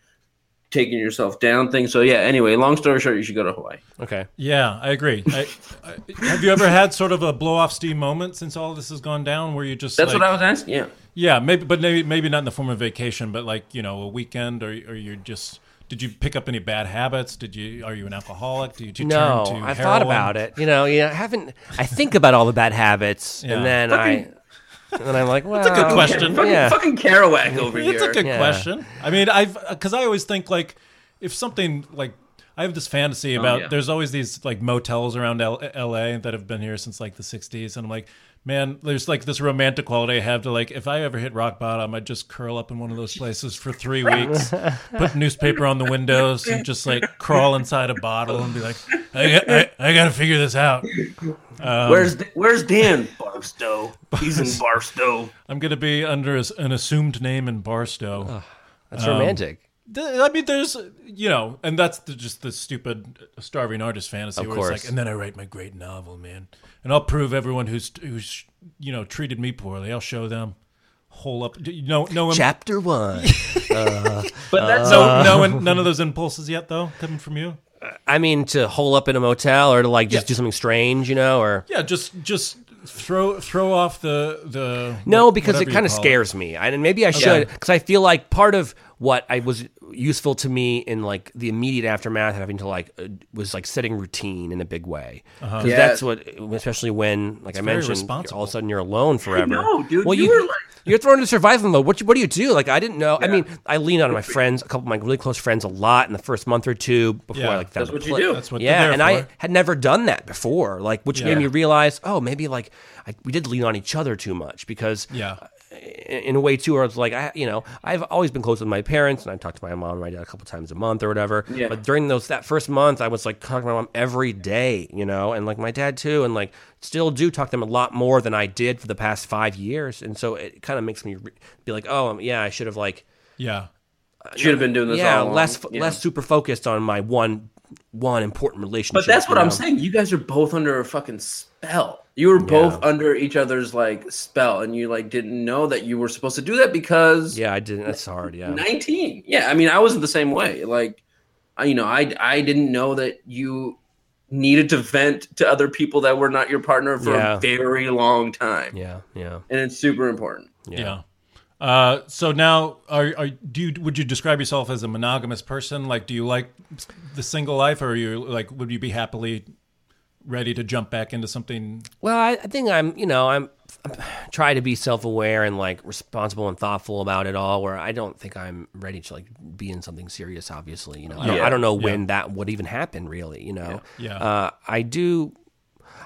taking yourself down thing so yeah anyway long story short you should go to hawaii okay. Yeah, I agree. I, I, have you ever had sort of a blow off steam moment since all this has gone down, where you just that's like, what i was asking yeah Yeah, maybe, but maybe maybe not in the form of vacation, but like you know a weekend, or or you're just. Did you pick up any bad habits? Did you are you an alcoholic? Did you No, turn to I thought about it. You know, yeah, I haven't. I think about all the bad habits, Yeah. and then I, and then I'm like, well, a good question. fucking, Yeah. fucking Kerouac over It's here It's a good Yeah. question. I mean, I've because I always think like if something like I have this fantasy oh, about yeah. there's always these like motels around L- L.A. that have been here since like the '60s, and I'm like, man, there's like this romantic quality I have to like if I ever hit rock bottom, I'd just curl up in one of those places for three weeks, (laughs) put newspaper on the windows, and just like crawl inside a bottle and be like, I got, I, I got to figure this out. Um, where's where's dan barstow he's in barstow I'm gonna be under an assumed name in Barstow. that's romantic. Th- I mean, there's, you know, and that's the, just the stupid starving artist fantasy. Of where course. it's like, and then I write my great novel, man, and I'll prove everyone who's who's you know treated me poorly. I'll show them. Hole up, No, you know, no, Chapter one. (laughs) Uh, but that's uh, no, no, (laughs) none of those impulses yet, though, coming from you. I mean, to hole up in a motel or to like just Yeah. do something strange, you know, or Yeah, just just throw throw off the the No, because it kind of call scares me. I, and maybe I should, because I feel like part of what I was useful to me in like the immediate aftermath of having to like uh, was like setting routine in a big way. Because Yeah. that's what, especially when, like I very mentioned, responsible. all of a sudden you're alone forever. know, dude. Well, You you, were like- you're thrown into survival mode. What, what do you do? Like I didn't know. I mean, I leaned on my friends, a couple of my really close friends, a lot in the first month or two before Yeah. I like found That's a what you pla- do. That's what yeah, there and I had never done that before, like which Yeah. made me realize, oh, maybe like I, we did lean on each other too much because Yeah. In a way too, where it's like I, you know, I've always been close with my parents, and I talk to my mom and my dad a couple times a month or whatever. Yeah. But during those that first month, I was like talking to my mom every day, you know, and like my dad too, and like still do talk to them a lot more than I did for the past five years, and so it kind of makes me re- be like, oh, um, yeah, I should have like Yeah, should have been doing this yeah, less Yeah. less super focused on my one one important relationship. But that's what you I'm saying. You guys are both under a fucking spell. You were both under each other's like spell, and you like didn't know that you were supposed to do that because Yeah, I didn't. That's hard. Yeah. 19. Yeah, I mean, I wasn't the same way. Like, I, you know, I I didn't know that you needed to vent to other people that were not your partner for Yeah. a very long time, Yeah. Yeah. and it's super important. Yeah. Uh, so now, are, are do you would you describe yourself as a monogamous person? Like, do you like the single life, or are you like would you be happily ready to jump back into something? Well, I, I think I'm, you know, I'm, I'm try to be self-aware and like responsible and thoughtful about it all. Where I don't think I'm ready to like be in something serious. Obviously, you know, I, don't, Yeah. I don't know when that would even happen. Really, you know. Yeah. Uh, I do.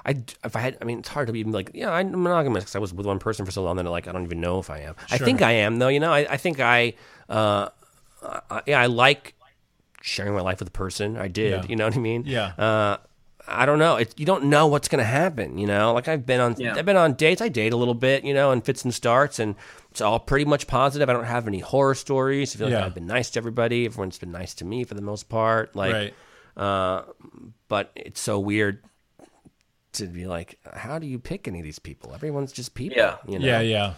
I if I had, I mean, it's hard to be like, yeah, I'm monogamous because I was with one person for so long that like I don't even know if I am. I think I am though. You know, I, I think I, uh, I, yeah, I like sharing my life with a person. I did. Yeah. You know what I mean? Yeah. Uh, I don't know. It, you don't know what's going to happen. You know, like I've been on, Yeah. I've been on dates. I date a little bit, you know, and fits and starts, and it's all pretty much positive. I don't have any horror stories. I feel like Yeah. I've been nice to everybody. Everyone's been nice to me for the most part. Like, right. uh, but it's so weird to be like, how do you pick any of these people? Everyone's just people. Yeah. You know? Yeah. Yeah.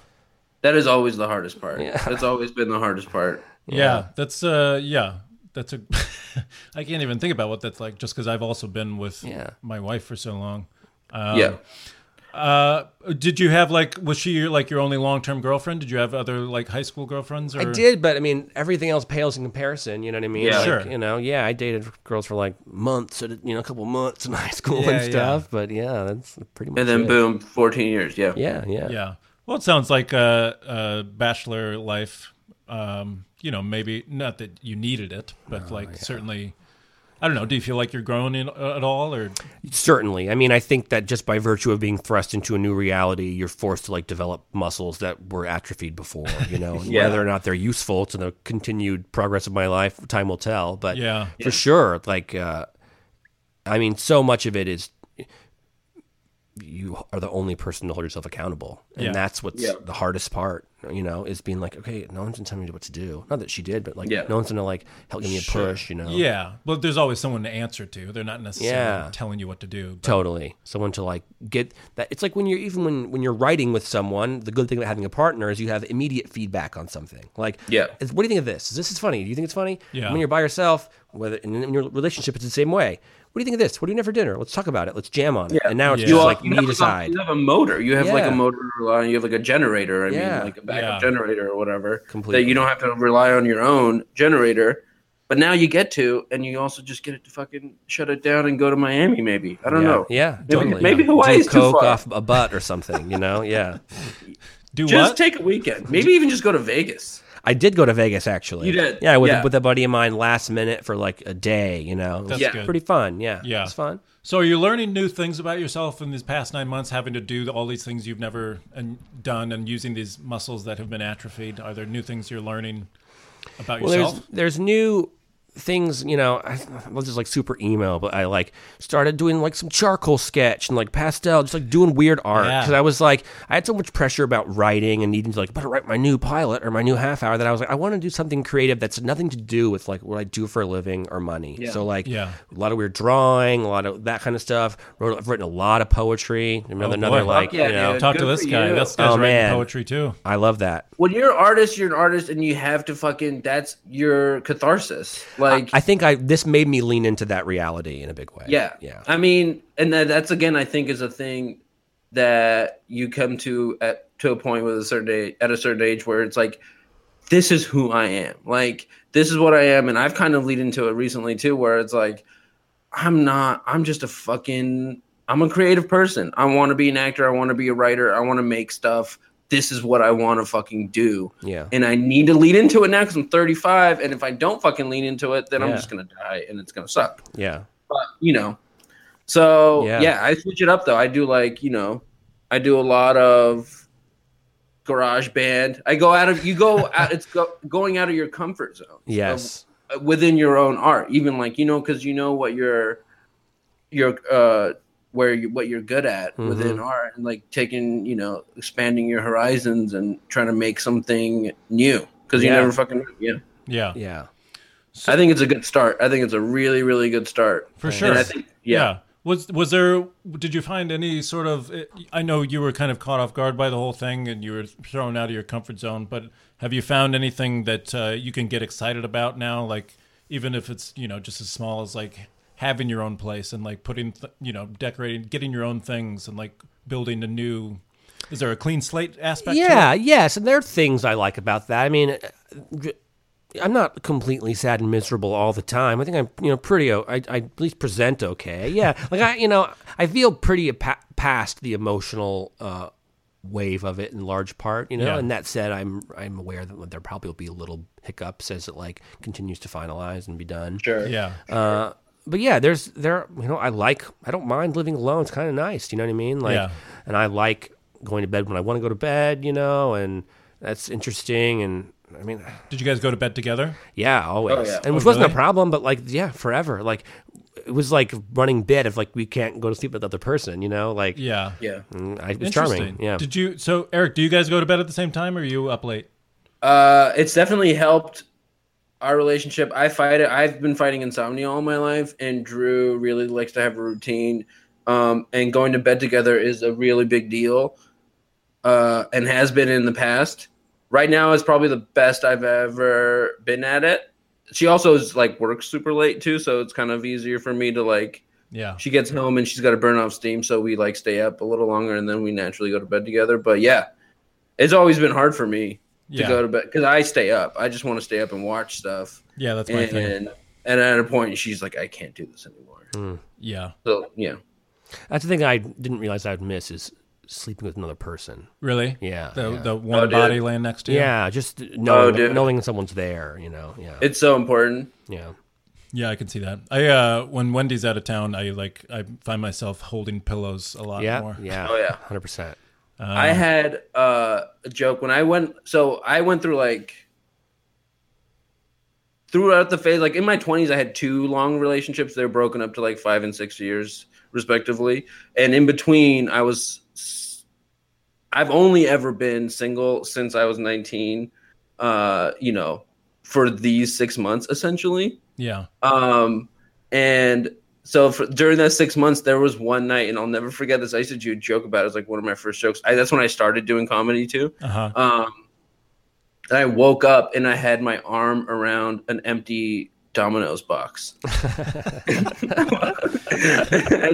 That is always the hardest part. Yeah. That's always been the hardest part. Yeah, that's uh yeah, that's a (laughs) I can't even think about what that's like just cuz I've also been with Yeah. my wife for so long. Um, yeah. Uh did you have like was she your, like your only long-term girlfriend? Did you have other like high school girlfriends or I did, but I mean, everything else pales in comparison. You know what I mean? Yeah. Like, Sure. You know, yeah, I dated girls for like months, at you know, a couple months in high school Yeah, and stuff. But yeah, that's pretty much. And then it. boom, 14 years. Yeah. Yeah, yeah, Yeah. Well, it sounds like a, a bachelor life um you know, maybe not that you needed it, but like certainly I don't know, do you feel like you're growing in, uh, at all or Certainly. I mean, I think that just by virtue of being thrust into a new reality, you're forced to like develop muscles that were atrophied before. You know, (laughs) Yeah. whether or not they're useful to the continued progress of my life, time will tell. But Yeah. for sure, like, uh, I mean, so much of it is you are the only person to hold yourself accountable, and Yeah. that's what's Yeah. the hardest part. You know, is being like, okay, no one's gonna tell me what to do. Not that she did, but like, Yeah. no one's gonna like help give me a push. You know, Yeah, but there's always someone to answer to. They're not necessarily Yeah. telling you what to do. But Totally. Someone to like get that. It's like when you're even when when you're writing with someone. The good thing about having a partner is you have immediate feedback on something. Like, Yeah. what do you think of this? Is this is funny? Do you think it's funny? Yeah. When you're by yourself, whether in, in your relationship, it's the same way. What do you think of this? What do you have for dinner? Let's talk about it. Let's jam on it. Yeah. And now it's Yeah. just You like you me have, like, decide. a, you have a motor. You have like a motor. You have like a generator. I Yeah. mean, like a backup Yeah. generator or whatever. Completely. That you don't have to rely on your own generator. But now you get to, and you also just get it to fucking shut it down and go to Miami. Maybe I don't yeah. know. Yeah. Maybe, totally. maybe Do Hawaii's too coke far. off a butt or something. You know? Yeah. (laughs) do just what? take a weekend. Maybe even just go to Vegas. I did go to Vegas actually. You did? Yeah, with Yeah. with a buddy of mine last minute for like a day. You know, That's Yeah. good. pretty fun. Yeah. Yeah. It's fun. So are you learning new things about yourself in these past nine months, having to do all these things you've never done, and using these muscles that have been atrophied? Are there new things you're learning about Well, yourself? there's there's new things, you know. I I was just like super emo, but I like started doing like some charcoal sketch and like pastel, just like doing weird art Yeah. because I was like I had so much pressure about writing and needing to like better write my new pilot or my new half hour that I was like I want to do something creative that's nothing to do with like what I do for a living or money. Yeah. So like Yeah. a lot of weird drawing, a lot of that kind of stuff. Wrote, I've written a lot of poetry. Another, Oh, another like yeah, you know, dude. Talk to this for guy. you. This guy's Oh, writing man. poetry too. I love that. When you're an artist, you're an artist, and you have to fucking. That's your catharsis. Like I think I this made me lean into that reality in a big way. Yeah. yeah. I mean, and that, that's again, I think, is a thing that you come to at to a point with a certain age, at a certain age where it's like, this is who I am. Like, this is what I am, and I've kind of lead into it recently too, where it's like, I'm not. I'm just a fucking. I'm a creative person. I want to be an actor. I want to be a writer. I want to make stuff. This is what I want to fucking do. Yeah. And I need to lead into it now because I'm 35. And if I don't fucking lean into it, then I'm just gonna die, and it's gonna suck Yeah. but you know so Yeah. yeah. i switch it up though i do like you know i do a lot of GarageBand i go out of you go (laughs) out it's go, going out of your comfort zone Yes. uh, within your own art even like you know because you know what you're you're uh where you what you're good at within art and like taking you know expanding your horizons and trying to make something new because you never fucking yeah Yeah. Yeah. I think it's a good start. I think it's a really, really good start For And sure. I think, yeah. Was was there? Did you find any sort of? I know you were kind of caught off guard by the whole thing, and you were thrown out of your comfort zone. But have you found anything that uh, you can get excited about now? Like even if it's you know just as small as like having your own place and like putting th- you know decorating, getting your own things, and like building a new. Is there a clean slate aspect? Yeah, To it? yes, and there are things I like about that. I mean, uh, I'm not completely sad and miserable all the time. I think I'm, you know, pretty. o- I, I at least present okay. Yeah, (laughs) like I, you know, I feel pretty pa- past the emotional uh, wave of it in large part. You know, Yeah. and that said, I'm I'm aware that there probably will be little hiccups as it like continues to finalize and be done. Sure. Yeah. Uh, but yeah, there's there. You know, I like. I don't mind living alone. It's kind of nice. Do you know what I mean? Like, Yeah. and I like going to bed when I want to go to bed. You know, and that's interesting. And I mean, (sighs) Did you guys go to bed together? yeah, always. Oh, yeah. And which Oh, wasn't a problem, but like, yeah, forever. Like, it was like running bed if like we can't go to sleep with the other person. You know, like, Yeah. Yeah. mm, I, it was Interesting. charming. Yeah. Did you? So Eric, do you guys go to bed at the same time, or are you up late? Uh, it's definitely helped our relationship. I fight it. I've been fighting insomnia all my life, and Drew really likes to have a routine. Um, and going to bed together is a really big deal, uh, and has been in the past. Right now is probably the best I've ever been at it. She also is like works super late too, so it's kind of easier for me to like. Yeah. She gets home and she's got to burn off steam, so we like stay up a little longer, and then we naturally go to bed together. But yeah, it's always been hard for me to Yeah. go to bed because I stay up. I just want to stay up and watch stuff. Yeah, that's my thing. and and at a point, she's like, I can't do this anymore. Yeah. So yeah, That's the thing I didn't realize I'd miss is sleeping with another person. Really? Yeah. The yeah. the one Oh, body laying next to you. Yeah, just knowing, dude. knowing someone's there, you know. Yeah. it's so important. yeah. Yeah, I can see that. I uh when Wendy's out of town, I like I find myself holding pillows a lot Yeah. more. Yeah. Oh, yeah. 100%. I had uh, a joke when I went. So I went through like throughout the phase. Like in my twenties, I had two long relationships. They're broken up to like five and six years respectively. And in between, I was. I've only ever been single since I was nineteen. Uh, you know, for these six months essentially. Yeah. Um, and so for, during that six months, there was one night, and I'll never forget this. I used to do a joke about it. It was like one of my first jokes. I, that's when I started doing comedy too. Uh-huh. Um, and I woke up and I had my arm around an empty Domino's box. (laughs) I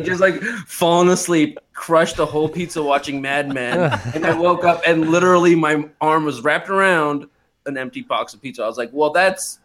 just like fallen asleep, crushed a whole pizza watching Mad Men, and I woke up and literally my arm was wrapped around an empty box of pizza. I was like, well, that's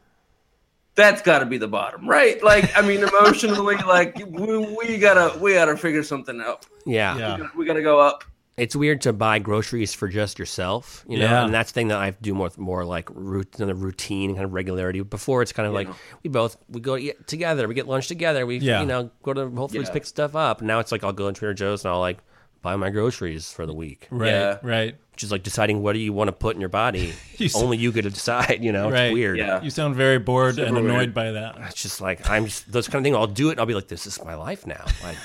that's got to be the bottom, right? Like, I mean, emotionally, (laughs) like we, we gotta we gotta figure something out. Yeah. Yeah. We gotta go up. It's weird to buy groceries for just yourself, you know, Yeah. and that's the thing that I do more more like root than routine kind of regularity. Before it's kind of like we both we go together, we get lunch together, we Yeah. you know go to Whole Foods Yeah. pick stuff up. Now it's like I'll go to Trader Joe's and I'll like buy my groceries for the week, Right. Yeah. Right. which is like deciding what do you want to put in your body. (laughs) You s- Only you get to decide, you know. Right. It's weird. Yeah. You sound very bored and annoyed weird. by that. It's just like I'm just those kind of things. I'll do it. and I'll be like, this is my life now. I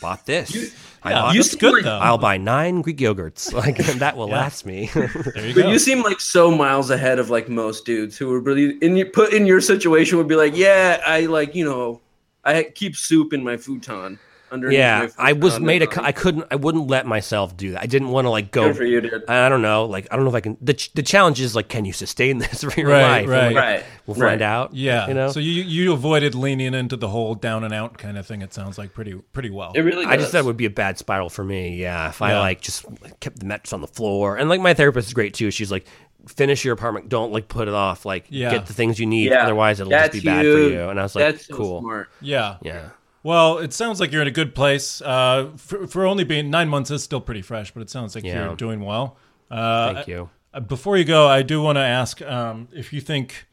bought this. I Yeah, bought it's seem good like- though. I'll buy nine Greek yogurts. (laughs) Like that will Yeah. last me. (laughs) there you But you seem like so miles ahead of like most dudes who are really in your put in your situation would be like, yeah, I like you know, I keep soup in my futon underneath. yeah, I was made a. and, co- like, I couldn't. I wouldn't let myself do that. I didn't want to like go. Good for you, dude. I don't know. Like I don't know if I can. The ch- the challenge is like, can you sustain (laughs) this for your Right, life? right. Like, Right. We'll right. find out. yeah. You know. So you you avoided leaning into the whole down and out kind of thing. It sounds like pretty pretty well. It really. I just does. thought it would be a bad spiral for me. Yeah, if I Yeah. like just kept the mattress on the floor, and like my therapist is great too. She's like, finish your apartment, don't like put it off. Like Yeah. get the things you need, Yeah. otherwise it'll That's just be bad for you. And I was like, That's so cool. smart. yeah. Yeah, Well, it sounds like you're in a good place. Uh, for, for only being nine months is still pretty fresh, but it sounds like Yeah. you're doing well. Uh, thank you. Uh, Before you go, I do want to ask um, if you think,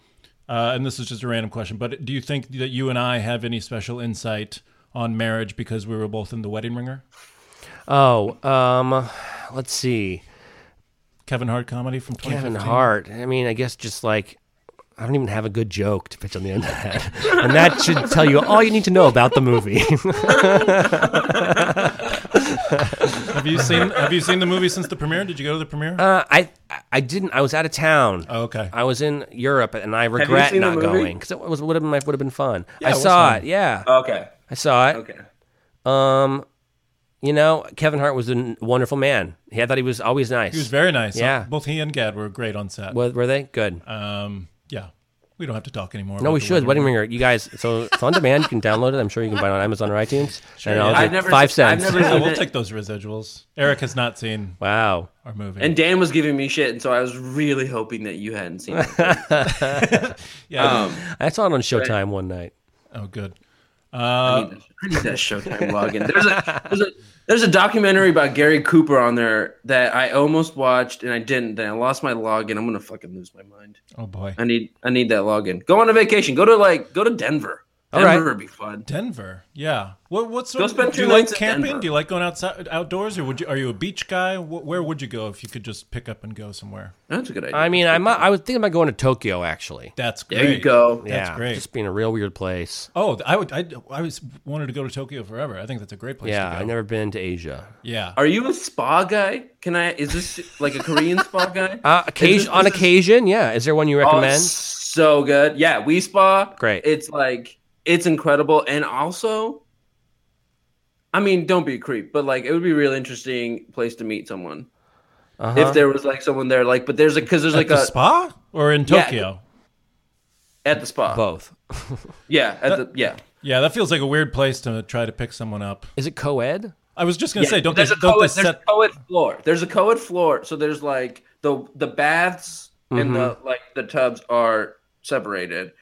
uh, and this is just a random question, but do you think that you and I have any special insight on marriage because we were both in the wedding ringer? Oh, um, let's see. Kevin Hart comedy from 2015? Kevin Hart. I mean, I guess just like I don't even have a good joke to pitch on the end of that, and that should tell you all you need to know about the movie. (laughs) Have you seen Have you seen the movie since the premiere? Did you go to the premiere? uh, I I didn't. I was out of town. oh, okay. I was in Europe, and I regret not going because it was would have been would have been fun. Yeah, I it saw fun. it. Yeah, Okay. I saw it. Okay. Um, you know, Kevin Hart was a wonderful man. He, I thought he was always nice. He was very nice. Yeah. Both he and Gad were great on set. were, were they good? Um, yeah. We don't have to talk anymore. no, about we the should. Wedding Wedding Ringer, you guys. So it's on demand. You can download it. I'm sure you can buy it on Amazon or iTunes. and I'll I've never five seen- I've cents. never Yeah, we'll it. take those residuals. Eric has not seen wow. our movie. And Dan was giving me shit, and so I was really hoping that you hadn't seen it. (laughs) yeah. Um, I saw it on Showtime one night. oh, good. I, need that, I need that Showtime login. There's a, there's a there's a documentary about Gary Cooper on there that I almost watched and I didn't. Then I lost my login. I'm gonna fucking lose my mind. Oh boy. I need I need that login. Go on a vacation. Go to like go to Denver. All Denver right. would be fun. Denver. Yeah. What what's Go spend do you like camping? Do you like going outside outdoors or would you are you a beach guy? Where would you go if you could just pick up and go somewhere? That's a good idea. I mean, I might, I was thinking about going to Tokyo actually. That's great. there you go. That's yeah, great. Just being a real weird place. Oh, I would I I was wanted to go to Tokyo forever. I think that's a great place Yeah, to go. I've never been to Asia. Yeah. Are you a spa guy? Can I? Is this like a Korean spa (laughs) guy? Uh, occasion, this- on this occasion, yeah. Is there one you Oh, recommend? it's so good. Yeah, Wi Spa. Great. It's like it's incredible, and also, I mean, don't be a creep, but like it would be a real interesting place to meet someone Uh-huh. if there was like someone there. Like, but there's a because there's At like the a spa or in Yeah. Tokyo? at the spa. Both. (laughs) Yeah, at the yeah. Yeah, that feels like a weird place to try to pick someone up. Is it co-ed? I was just gonna Yeah, say, don't they, there's a don't co-ed, they there's set? a co-ed floor. There's a co-ed floor, so there's like the the baths and the Mm-hmm. like the tubs are separated.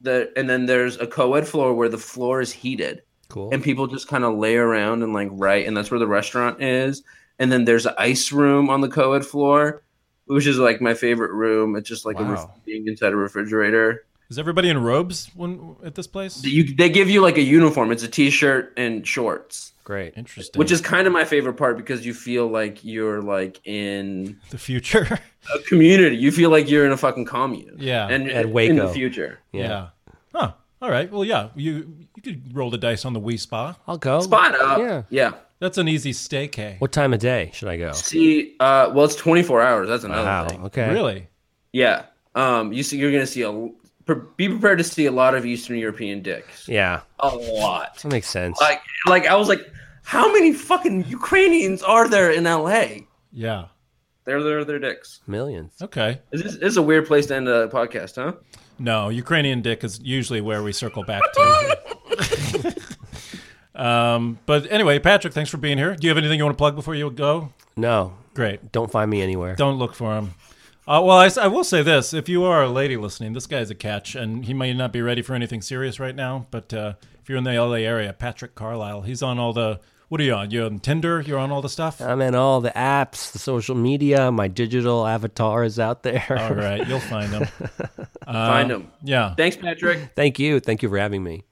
The and then there's a co-ed floor where the floor is heated. Cool. and people just kind of lay around and like write, and that's where the restaurant is. And then there's an ice room on the co-ed floor, which is like my favorite room. It's just like a ref- being inside a refrigerator. Is everybody in robes when at this place? You, they give you like a uniform. It's a t-shirt and shorts, Great. Interesting. which is kind of my favorite part because you feel like you're like in the future. a community. You feel like you're in a fucking commune. Yeah. and At in the future. Yeah. yeah. Huh. All right. Well, yeah. You you could roll the dice on the Wi Spa. I'll go. Spot up. Yeah. yeah. That's an easy staycay. What time of day should I go? See, uh, well, it's 24 hours. That's another Wow. thing. Okay. Really? Yeah. Um, you see, you're gonna see a. Be prepared to see a lot of Eastern European dicks. Yeah. A lot. That makes sense. Like, like I was like, how many fucking Ukrainians are there in LA? Yeah. They're they're their dicks. Millions. Okay. Is this, this is a weird place to end a podcast, huh? No, Ukrainian dick is usually where we circle back to. (laughs) um, but anyway, Patrick, thanks for being here. Do you have anything you want to plug before you go? No. Great. Don't find me anywhere. Don't look for him. Uh, well, I will say this: if you are a lady listening, this guy's a catch, and he may not be ready for anything serious right now. But uh, if you're in the LA area, Patrick Carlisle, he's on all the. What are you on? You're on Tinder. You're on all the stuff. I'm in all the apps, the social media. My digital avatar is out there. all right, (laughs) you'll find him. (laughs) Find them. Yeah. Thanks, Patrick. Thank you. Thank you for having me.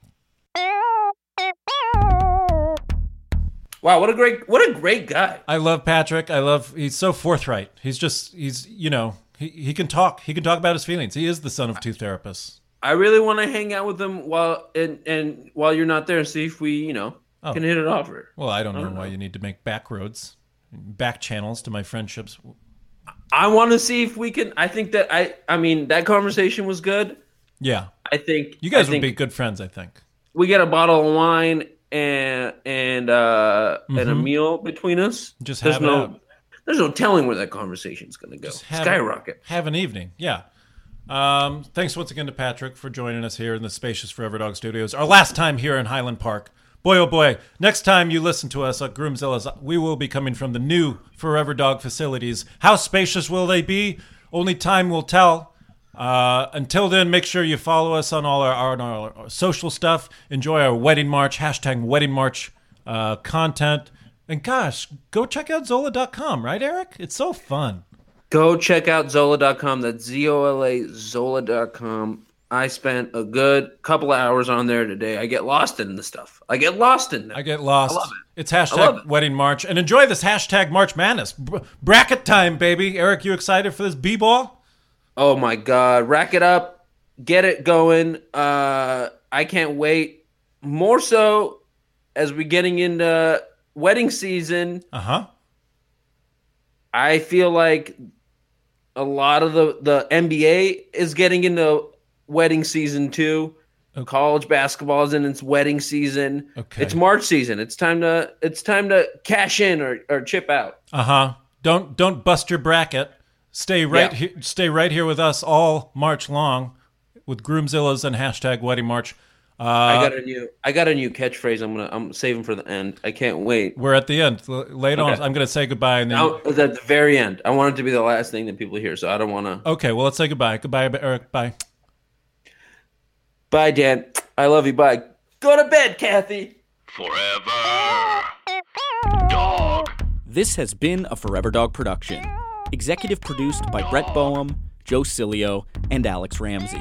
Wow, what a great what a great guy. I love Patrick. I love he's so forthright. He's just he's you know he, he can talk. He can talk about his feelings. He is the son of two therapists. I really want to hang out with him while and and while you're not there and see if we you know Oh. can hit it off. Or Well, I don't know why you need to make back roads, back channels to my friendships. I want to see if we can. I think that I I mean that conversation was good. Yeah, I think you guys I would be good friends. I think. we get a bottle of wine and and uh and a meal between us. Mm-hmm. Just there's no out. There's no telling where that conversation's gonna go. Have- Skyrocket. Have an evening. Yeah. Um, thanks once again to Patrick for joining us here in the spacious Forever Dog Studios. Our last time here in Highland Park. Boy, oh boy. Next time you listen to us at Groomzilla's, we will be coming from the new Forever Dog facilities. How spacious will they be? Only time will tell. Uh, until then, make sure you follow us on all our, our, our social stuff. Enjoy our wedding march, hashtag wedding march uh, content. And gosh, go check out Zola.com, right, Eric? It's so fun. Go check out Zola.com. That's Z O L A Zola.com. I spent a good couple of hours on there today. I get lost in the stuff. I get lost in I get lost. I love it. It's hashtag it. wedding march. And enjoy this hashtag March Madness. Br- bracket time, baby. Eric, you excited for this B ball? Oh my God. Rack it up. get it going. Uh, I can't wait. More so as we're getting into wedding season. Uh huh. I feel like a lot of the the NBA is getting into wedding season too. College basketball is in its wedding season. Okay. It's March season. It's time to it's time to cash in or, or chip out. Uh huh. Don't don't bust your bracket. Stay right Yeah. here. Stay right here with us all March long, with Groomzillas and hashtag Wedding March. Uh, I got a new I got a new catchphrase. I'm gonna I'm saving for the end. I can't wait. we're at the end. L- Later on, I'm going to say goodbye, and then Now, at the very end. I want it to be the last thing that people hear, so I don't want to. okay. Well, let's say goodbye. Goodbye, Eric. Bye. Bye, Dan. I love you. Bye. Go to bed, Kathy. Forever Dog. This has been a Forever Dog production. Executive produced by Brett Boehm, Joe Cilio, and Alex Ramsey.